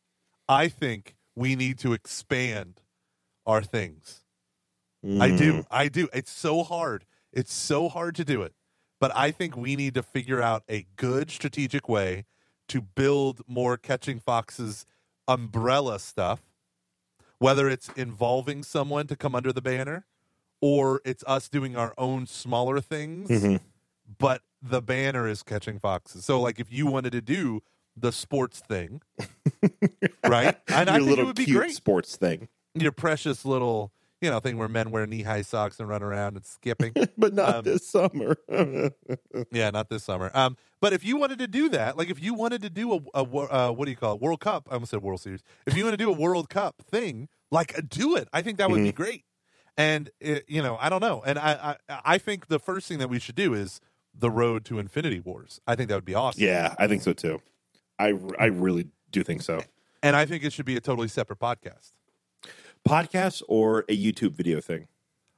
I think we need to expand our things. I Mm. do. I do. It's so hard. It's so hard to do it. But I think we need to figure out a good strategic way to build more catching foxes umbrella stuff, whether it's involving someone to come under the banner or it's us doing our own smaller things, Mhm. but the banner is catching foxes. So like if you wanted to do the sports thing, right? And I Your think little it would be great sports thing, your precious little you know thing where men wear knee high socks and run around and skipping. but not Um, this summer. yeah, not this summer. Um, but if you wanted to do that, like if you wanted to do a, a uh, what do you call it, World Cup? I almost said World Series. If you want to do a World Cup thing, like uh, do it. I think that would be great. And it, you know, I don't know. And I, I I think the first thing that we should do is the road to Infinity Wars. I think that would be awesome. yeah, I think so too. I I really do think so. And I think it should be a totally separate podcast. Podcast or a YouTube video thing.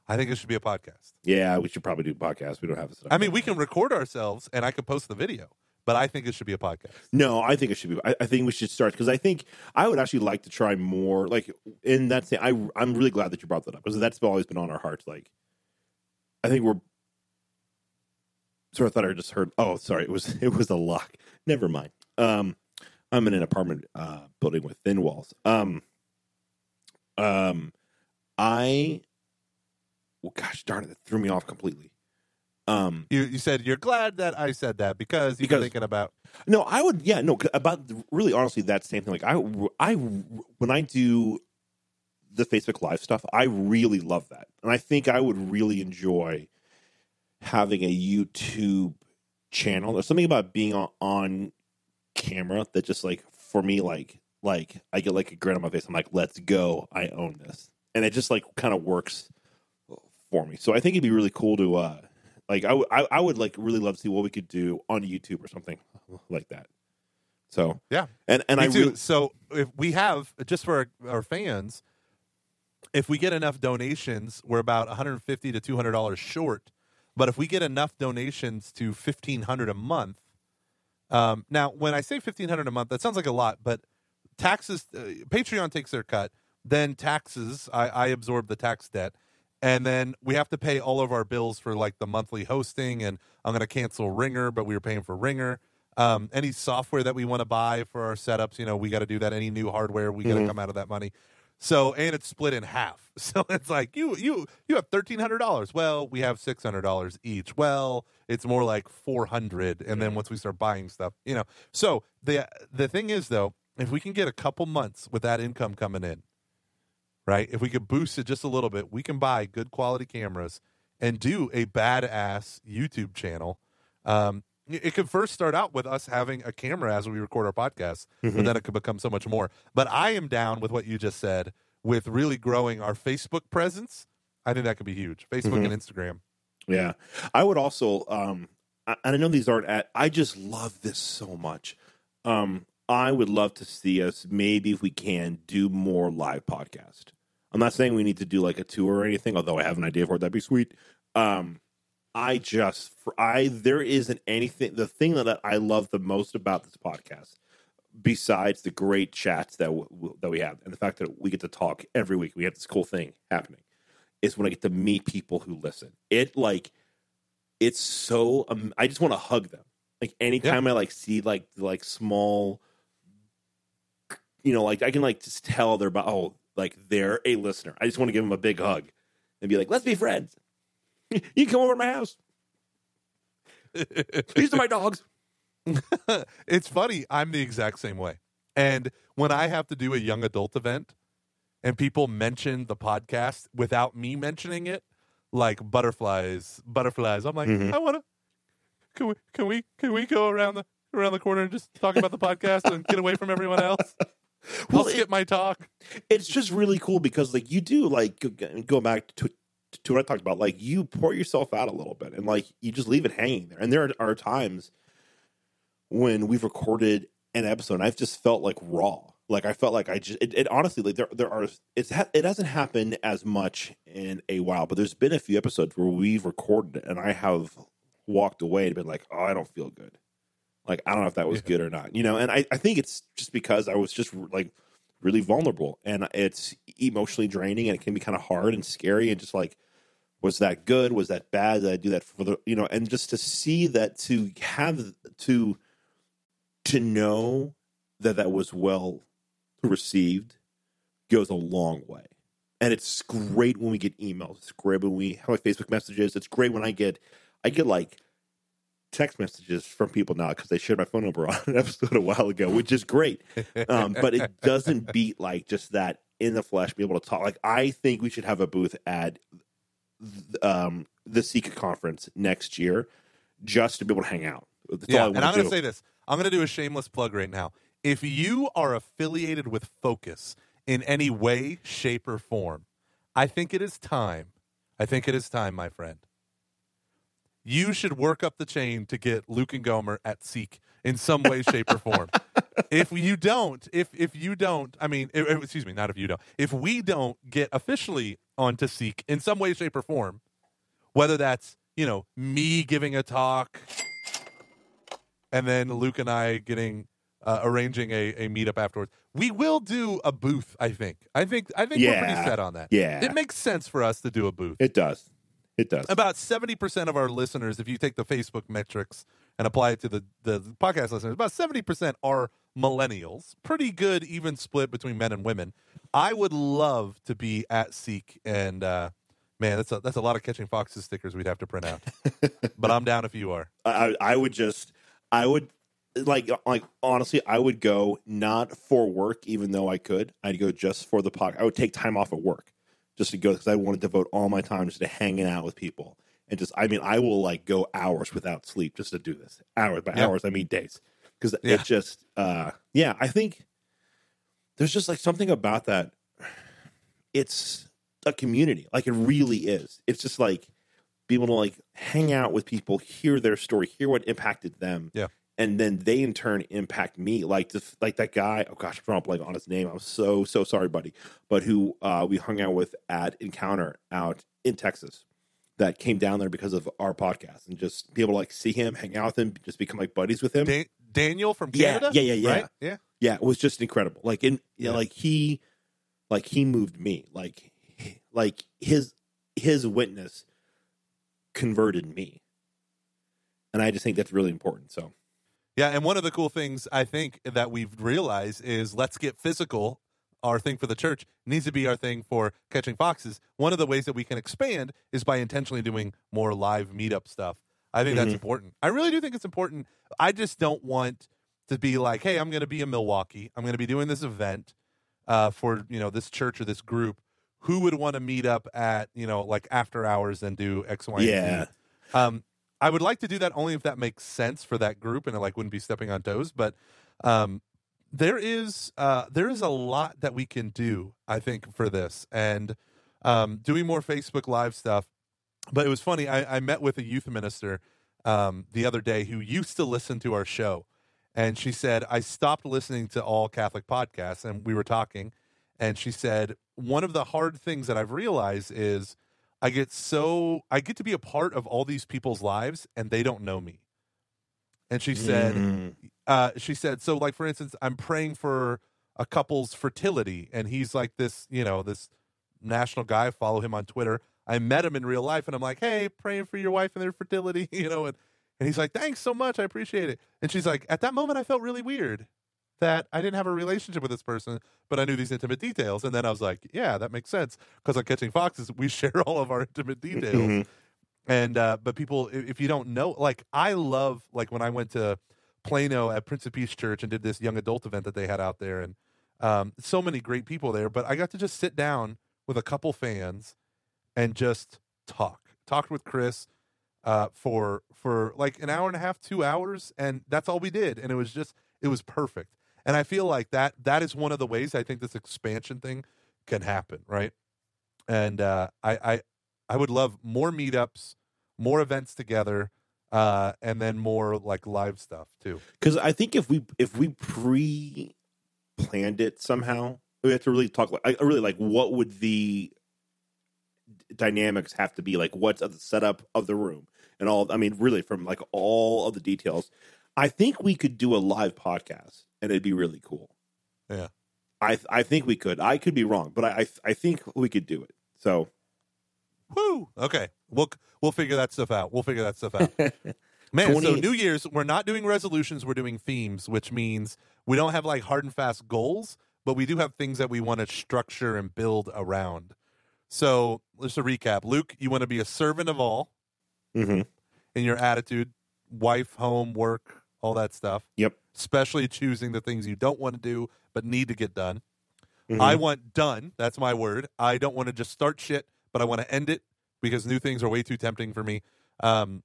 I think it should be a podcast. Yeah, we should probably do podcast. We don't have this. I mean, we can record ourselves and I could post the video, but I think it should be a podcast. No, I think it should be. I, I think we should start because I think I would actually like to try more. Like in that, thing, I I'm really glad that you brought that up because that's always been on our hearts. Like, I think we're. Sorry, I thought I just heard. Oh, sorry, it was it was a lock. Never mind. Um, I'm in an apartment uh, building with thin walls. Um, um, I. Well, gosh darn it, that threw me off completely. Um, You you said you're glad that I said that because you're thinking about No, I would. Yeah, no. About really, honestly, that same thing. Like I, I, when I do the Facebook Live stuff, I really love that, and I think I would really enjoy having a YouTube channel. There's something about being on, on camera that just like for me, like, like I get like a grin on my face. I'm like, let's go. I own this, and it just like kind of works for me. So I think it'd be really cool to. uh like I, w- I, I would like really love to see what we could do on YouTube or something like that. So Yeah. and and I really so if we have just for our, our fans, if we get enough donations, we're about 150 to 200 dollars short. But if we get enough donations to 1500 a month, um, now when I say 1500 a month, that sounds like a lot, but taxes, uh, Patreon takes their cut, then taxes, I, I absorb the tax debt, and then we have to pay all of our bills for like the monthly hosting. And I'm going to cancel Ringer, but we were paying for Ringer. Um, any software that we want to buy for our setups, you know, we got to do that. Any new hardware, we got to come out of that money. So and it's split in half. So it's like you you you have thirteen hundred dollars. Well, we have six hundred dollars each. Well, it's more like four hundred, and then once we start buying stuff, you know. So the the thing is though, if we can get a couple months with that income coming in, right? If we could boost it just a little bit, we can buy good quality cameras and do a badass YouTube channel. Um, it could first start out with us having a camera as we record our podcasts, but then it could become so much more. But I am down with what you just said with really growing our Facebook presence. I think that could be huge. Facebook and Instagram. Yeah. I would also um I, and I know these aren't at I just love this so much. Um I would love to see us maybe if we can do more live podcast. I'm not saying we need to do like a tour or anything, although I have an idea for it. That'd be sweet. Um I just for I there isn't anything the thing that I love the most about this podcast besides the great chats that w- w- that we have and the fact that we get to talk every week. We have this cool thing happening is when I get to meet people who listen. It like it's so um, I just want to hug them. Like anytime I like see like like small you know like I can like just tell they're about oh like they're a listener. I just want to give them a big hug and be like let's be friends. You can come over to my house. These are my dogs. it's funny. I'm the exact same way. And when I have to do a young adult event and people mention the podcast without me mentioning it, like butterflies, butterflies, I'm like, Mhm. I want to. Can we? Can we? Can we go around the around the corner and just talk about the podcast and get away from everyone else? Well, I'll skip my talk. it's just really cool because like you do like go- back to to what I talked about like you pour yourself out a little bit and like you just leave it hanging there. And there are, times when we've recorded an episode and I've just felt like raw. Like I felt like I just it, it honestly like there there are it's ha- it hasn't happened as much in a while but there's been a few episodes where we've recorded it and I have walked away and been like oh I don't feel good like I don't know if that was Yeah. good or not you know and I I think it's just because I was just like really vulnerable and it's emotionally draining and it can be kind of hard and scary and just like was that good? Was that bad? Did i do that for the you know and just to see that to have to to know that that was well received goes a long way. And it's great when we get emails. It's great when we have like facebook messages. It's great when i get i get like text messages from people now because they shared my phone number on an episode a while ago which is great um, but it doesn't beat like just that in the flesh, be able to talk. Like I think we should have a booth at um, the Seek conference next year, just to be able to hang out. That's yeah, and I'm going to say this. I'm going to do a shameless plug right now. If you are affiliated with Focus in any way, shape, or form, I think it is time. I think it is time, my friend. You should work up the chain to get Luke and Gomer at Seek in some way, shape, or form. If you don't, if if you don't, I mean, eh, excuse me, not if you don't. If we don't get officially onto Seek in some way, shape, or form, whether that's you know me giving a talk and then Luke and I getting uh, arranging a, a meetup afterwards. We will do a booth. I think. I think. I think we're pretty set on that. Yeah. it makes sense for us to do a booth. It does. It does. About seventy percent of our listeners, if you take the Facebook metrics and apply it to the the podcast listeners, about seventy percent are millennials. Pretty good even split between men and women. I would love to be at Seek and. uh Man, that's a that's a lot of catching foxes stickers we'd have to print out. but I'm down if you are. I, I would just, I would like, like honestly, I would go not for work, even though I could. I'd go just for the podcast. I would take time off at work just to go because I want to devote all my time just to hanging out with people and just. I mean, I will like go hours without sleep just to do this. Hours by Yeah. hours, I mean days, because Yeah. it just, uh yeah. I think there's just like something about that. It's a community, like it really is. It's just like being able to like hang out with people, hear their story, hear what impacted them. Yeah. And then they in turn impact me. Like this, like that guy. Oh gosh, I'm drawing blank on his name. I'm so so sorry, buddy. But who uh, we hung out with at Encounter out in Texas. That came down there because of our podcast, and just be able to like see him, hang out with him, just become like buddies with him. Da- Daniel from Yeah, Canada. yeah, yeah, yeah. Right? Yeah. yeah, it was just incredible. Like in, you know, Yeah. like he, like he moved me. Like, like his his witness converted me, and I just think that's really important. So Yeah, and one of the cool things I think that we've realized is let's get physical. Our thing for the church needs to be our thing for catching foxes. One of the ways that we can expand is by intentionally doing more live meetup stuff. I think that's Mhm. important. I really do think it's important. I just don't want to be like, hey, I'm going to be in Milwaukee. I'm going to be doing this event uh, for you know this church or this group. Who would want to meet up at you know like after hours and do X, Y, and Z? Um, I would like to do that only if that makes sense for that group and it like wouldn't be stepping on toes. But um, there is uh, there is a lot that we can do, I think, for this and um, doing more Facebook Live stuff. But it was funny. I, I met with a youth minister um, the other day who used to listen to our show, and she said I stopped listening to all Catholic podcasts, and we were talking, and she said one of the hard things that I've realized is I get so I get to be a part of all these people's lives and they don't know me. And she said, Mm. uh, she said, so like for instance, I'm praying for a couple's fertility, and he's like this, you know, this national guy. I follow him on Twitter. I met him in real life, and I'm like, hey, praying for your wife and their fertility, you know, and and he's like, thanks so much, I appreciate it. And she's like, at that moment, I felt really weird that I didn't have a relationship with this person, but I knew these intimate details. And then I was like, yeah, that makes sense. Because on Catching Foxes, we share all of our intimate details. Mhm. and uh but people if you don't know like i love like when i went to plano at prince of peace church and did this young adult event that they had out there and um so many great people there but i got to just sit down with a couple fans and just talk. Talked with chris uh for for like an hour and a half two hours and that's all we did. And it was just it was perfect and i feel like that that is one of the ways i think this expansion thing can happen right and uh i i I would love more meetups, more events together, uh, and then more like live stuff too. because I think if we if we pre planned it somehow, we have to really talk. Like, I really like what would the dynamics have to be like? What's the setup of the room and all? I mean, really from like all of the details. I think we could do a live podcast and it'd be really cool. Yeah. I I think we could. I could be wrong, but I I, I think we could do it. So Woo! Okay, we'll we'll figure that stuff out. We'll figure that stuff out. Man, so New Year's, we're not doing resolutions. We're doing themes, which means we don't have like hard and fast goals, but we do have things that we want to structure and build around. So just a recap: Luke, you want to be a servant of all mhm. in your attitude, wife, home, work, all that stuff. Yep. Especially choosing the things you don't want to do but need to get done. Mhm. I want done. That's my word. I don't want to just start shit, but I want to end it because new things are way too tempting for me. Um,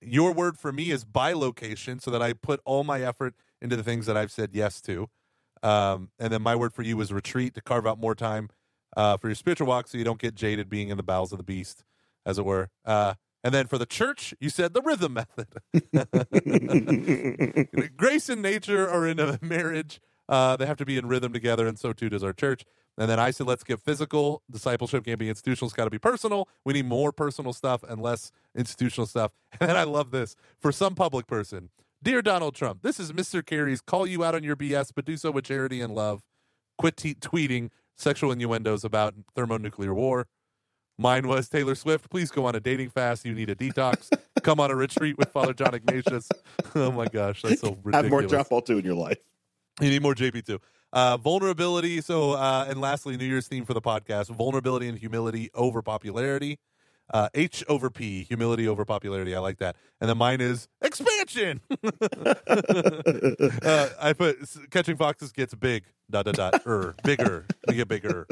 your word for me is bilocation so that I put all my effort into the things that I've said yes to. Um, and then my word for you is retreat to carve out more time uh, for your spiritual walk, so you don't get jaded being in the bowels of the beast, as it were. Uh, and then for the church, you said the rhythm method. Grace and nature are in a marriage. Uh, they have to be in rhythm together, and so too does our church. And then I said, let's get physical. Discipleship can't be institutional. It's got to be personal. We need more personal stuff and less institutional stuff. And then I love this for some public person. Dear Donald Trump, this is Mr. Kerry's call you out on your BS, but do so with charity and love. Quit te- tweeting sexual innuendos about thermonuclear war. Mine was Taylor Swift. Please go on a dating fast. You need a detox. Come on a retreat with Father John Ignatius. oh my gosh, that's so ridiculous. Have more John Paul II in your life. You need more JP too. Uh, vulnerability. So, uh, and lastly, New Year's theme for the podcast: vulnerability and humility over popularity. Uh, H over P, humility over popularity. I like that. And then mine is expansion. uh, I put catching foxes gets big. Dot dot dot. Er, bigger. We get bigger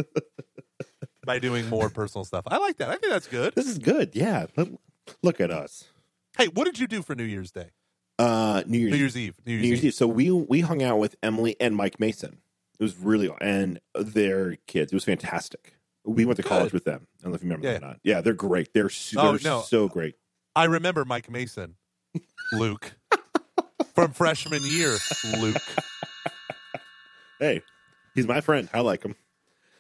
by doing more personal stuff. I like that. I think that's good. This is good. Yeah. Look- at us. Hey, what did you do for New Year's Day? Uh, New Year's New Year's Eve. New Year's, New Year's Eve. Eve. So we we hung out with Emily and Mike Mason. It was really and their kids. It was fantastic. We went to college with them. I don't know if you remember Yeah. that or not. Yeah, they're great. They're, su- Oh, they're no. so great. I remember Mike Mason, Luke. from freshman year, Luke. Hey, he's my friend. I like him.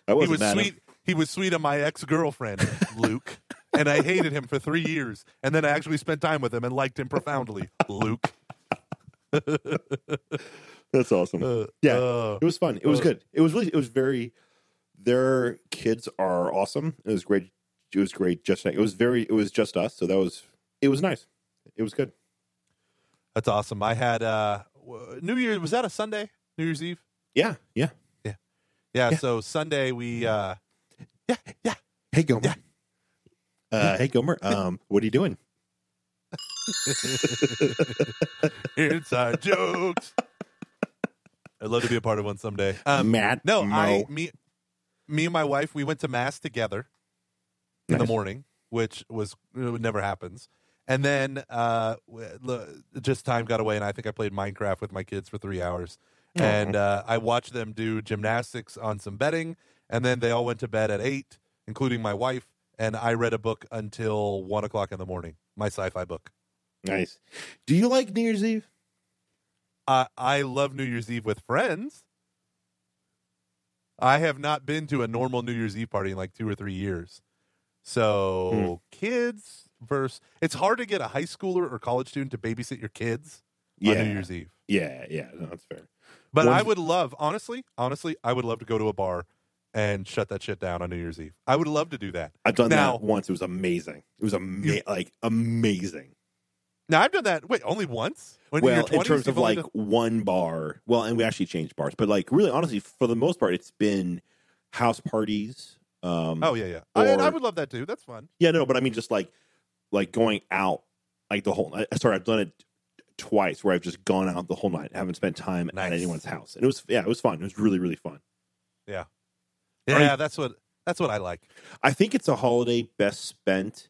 I wasn't was mad at him. He was sweet on my ex girlfriend, Luke, and I hated him for three years. And then I actually spent time with him and liked him profoundly, Luke. That's awesome. Uh, yeah, uh, it was fun. It was uh. good. It was really. It was very. Their kids are awesome. It was great. It was great. Just it was very. It was just us. So that was. It was nice. It was good. That's awesome. I had uh, New Year. Was that a Sunday? New Year's Eve. Yeah. Yeah. Yeah. Yeah. So Sunday we. uh Yeah. Yeah. Hey Gomer. Yeah. Uh, hey Gomer. Um, what are you doing? Inside jokes. I'd love to be a part of one someday. Um, Matt. no, Mo. I me me and my wife we went to mass together in the morning, which was never happens. And then uh, just time got away, and I think I played Minecraft with my kids for three hours. And uh, I watched them do gymnastics on some bedding, and then they all went to bed at eight, including my wife. And I read a book until one o'clock in the morning. My sci-fi book. Nice. Do you like New Year's Eve? I I love New Year's Eve with friends. I have not been to a normal New Year's Eve party in like two or three years. So hmm. kids versus it's hard to get a high schooler or college student to babysit your kids on New Year's Eve. Yeah. Yeah. No, that's fair. But I would love, honestly, honestly, I would love to go to a bar and shut that shit down on New Year's Eve. I would love to do that. I've done Now- that once. It was amazing. It was ama- You- like amazing. Now I've done that. Wait, only once? When well, you're 20s, in terms of like done- one bar. Well, and we actually changed bars, but like really, honestly, for the most part, it's been house parties. Um, oh yeah, yeah. I, and I would love that too. That's fun. yeah, no, but I mean, just like like going out, like the whole. I, sorry, I've done it twice where I've just gone out the whole night, I haven't spent time Nice. at anyone's house, and it was yeah, it was fun. It was really really fun. Yeah, Are that's what that's what I like. I think it's a holiday best spent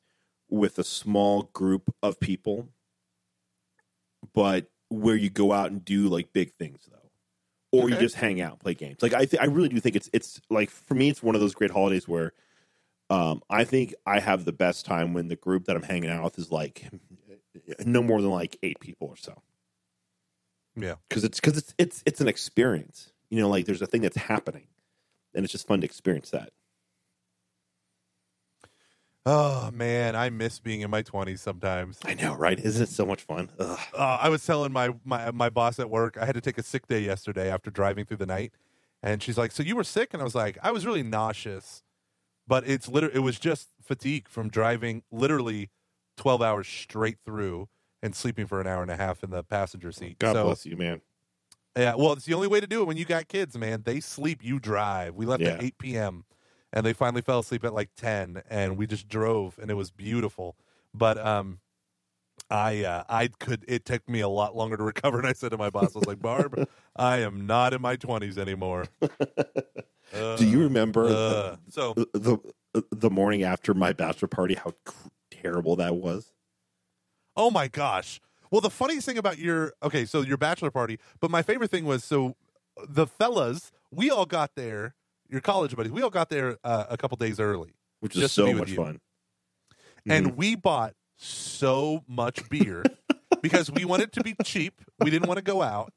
with a small group of people, but where you go out and do like big things though, or you just hang out, play games. Like I, th- I really do think it's it's like for me, it's one of those great holidays where um, I think I have the best time when the group that I'm hanging out with is like no more than like eight people or so. Yeah. because it's because it's it's it's an experience. You know, like there's a thing that's happening, and it's just fun to experience that. Oh man, I miss being in my twenties sometimes. I know, right? Isn't it so much fun? Uh, I was telling my, my my boss at work I had to take a sick day yesterday after driving through the night, and she's like, "So you were sick?" And I was like, "I was really nauseous, but it's literally it was just fatigue from driving literally twelve hours straight through and sleeping for an hour and a half in the passenger seat." God so, bless you, man. Yeah, well, it's the only way to do it when you got kids, man. They sleep, you drive. We left at 8 p.m. and they finally fell asleep at like 10 and we just drove and it was beautiful. But um I uh I could it took me a lot longer to recover and I said to my boss I was like, "Barb, I am not in my 20s anymore." Uh, Do you remember uh, so the, the the morning after my bachelor party? How terrible that was. Oh my gosh. Well, the funniest thing about your okay, so your bachelor party, but my favorite thing was so the fellas, we all got there, your college buddies, we all got there uh, a couple days early, Which is Just so much you. fun. and we bought so much beer because we wanted to be cheap. We didn't want to go out,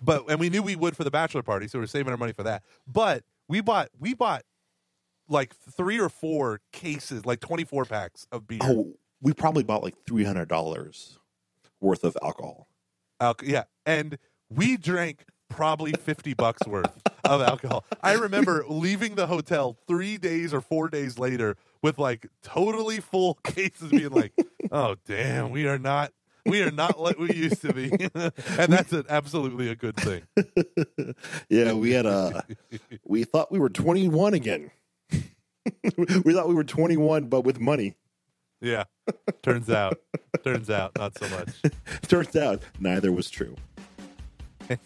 but and we knew we would for the bachelor party, so we are saving our money for that. But we bought we bought like three or four cases, like twenty four packs of beer. Oh, we probably bought like three hundred dollars worth of alcohol. Alco- yeah, and we drank probably fifty bucks worth of alcohol. I remember leaving the hotel three days or four days later with like totally full cases, being like, "Oh damn, we are not." We are not like we used to be, and that's an, absolutely a good thing. yeah, we had a. we thought we were twenty one again. we thought we were twenty one, but with money. Yeah, turns out, turns out, not so much. Turns out neither was true.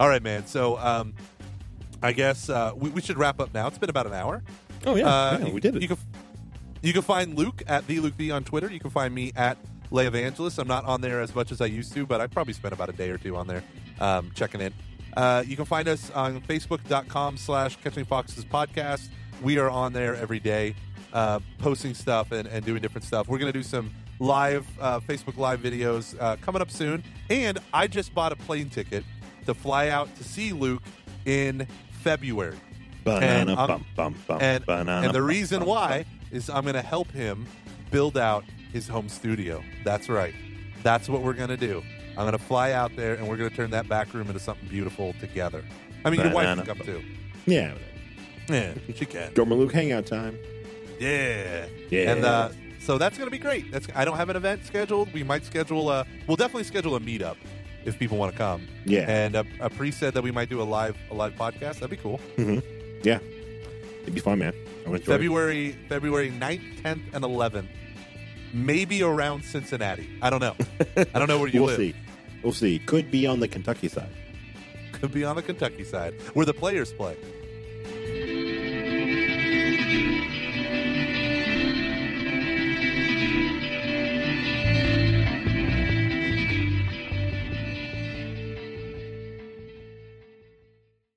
All right, man. So, um, I guess uh, we, we should wrap up now. It's been about an hour. Oh yeah, Uh, yeah, you- we did it. You can you can find Luke at the Luke B on Twitter. You can find me at Lay Evangelist. I'm not on there as much as I used to, but I probably spent about a day or two on there um, checking in. Uh, you can find us on Facebook.com slash Catching Foxes Podcast. We are on there every day, uh, posting stuff and, and doing different stuff. We're going to do some live uh, Facebook Live videos uh, coming up soon. And I just bought a plane ticket to fly out to see Luke in February. Banana I'm- bum bum bum. and, and the reason why is I'm going to help him build out his home studio. That's right. That's what we're going to do. I'm going to fly out there and we're going to turn that back room into something beautiful together. I mean, your wife can come too. Yeah. Yeah, she can. Dorman Luke hangout time. Yeah. Yeah. And uh, so that's going to be great. That's I don't have an event scheduled. We might schedule a. We'll definitely schedule a meetup if people want to come. Yeah. And a, a pre said that we might do a live a live podcast. That'd be cool. Yeah. It'd be fun, man. It. February February 9th, 10th, and 11th. Maybe around Cincinnati. I don't know. I don't know where you live. We'll see. We'll see. Could be on the Kentucky side. Could be on the Kentucky side where the players play.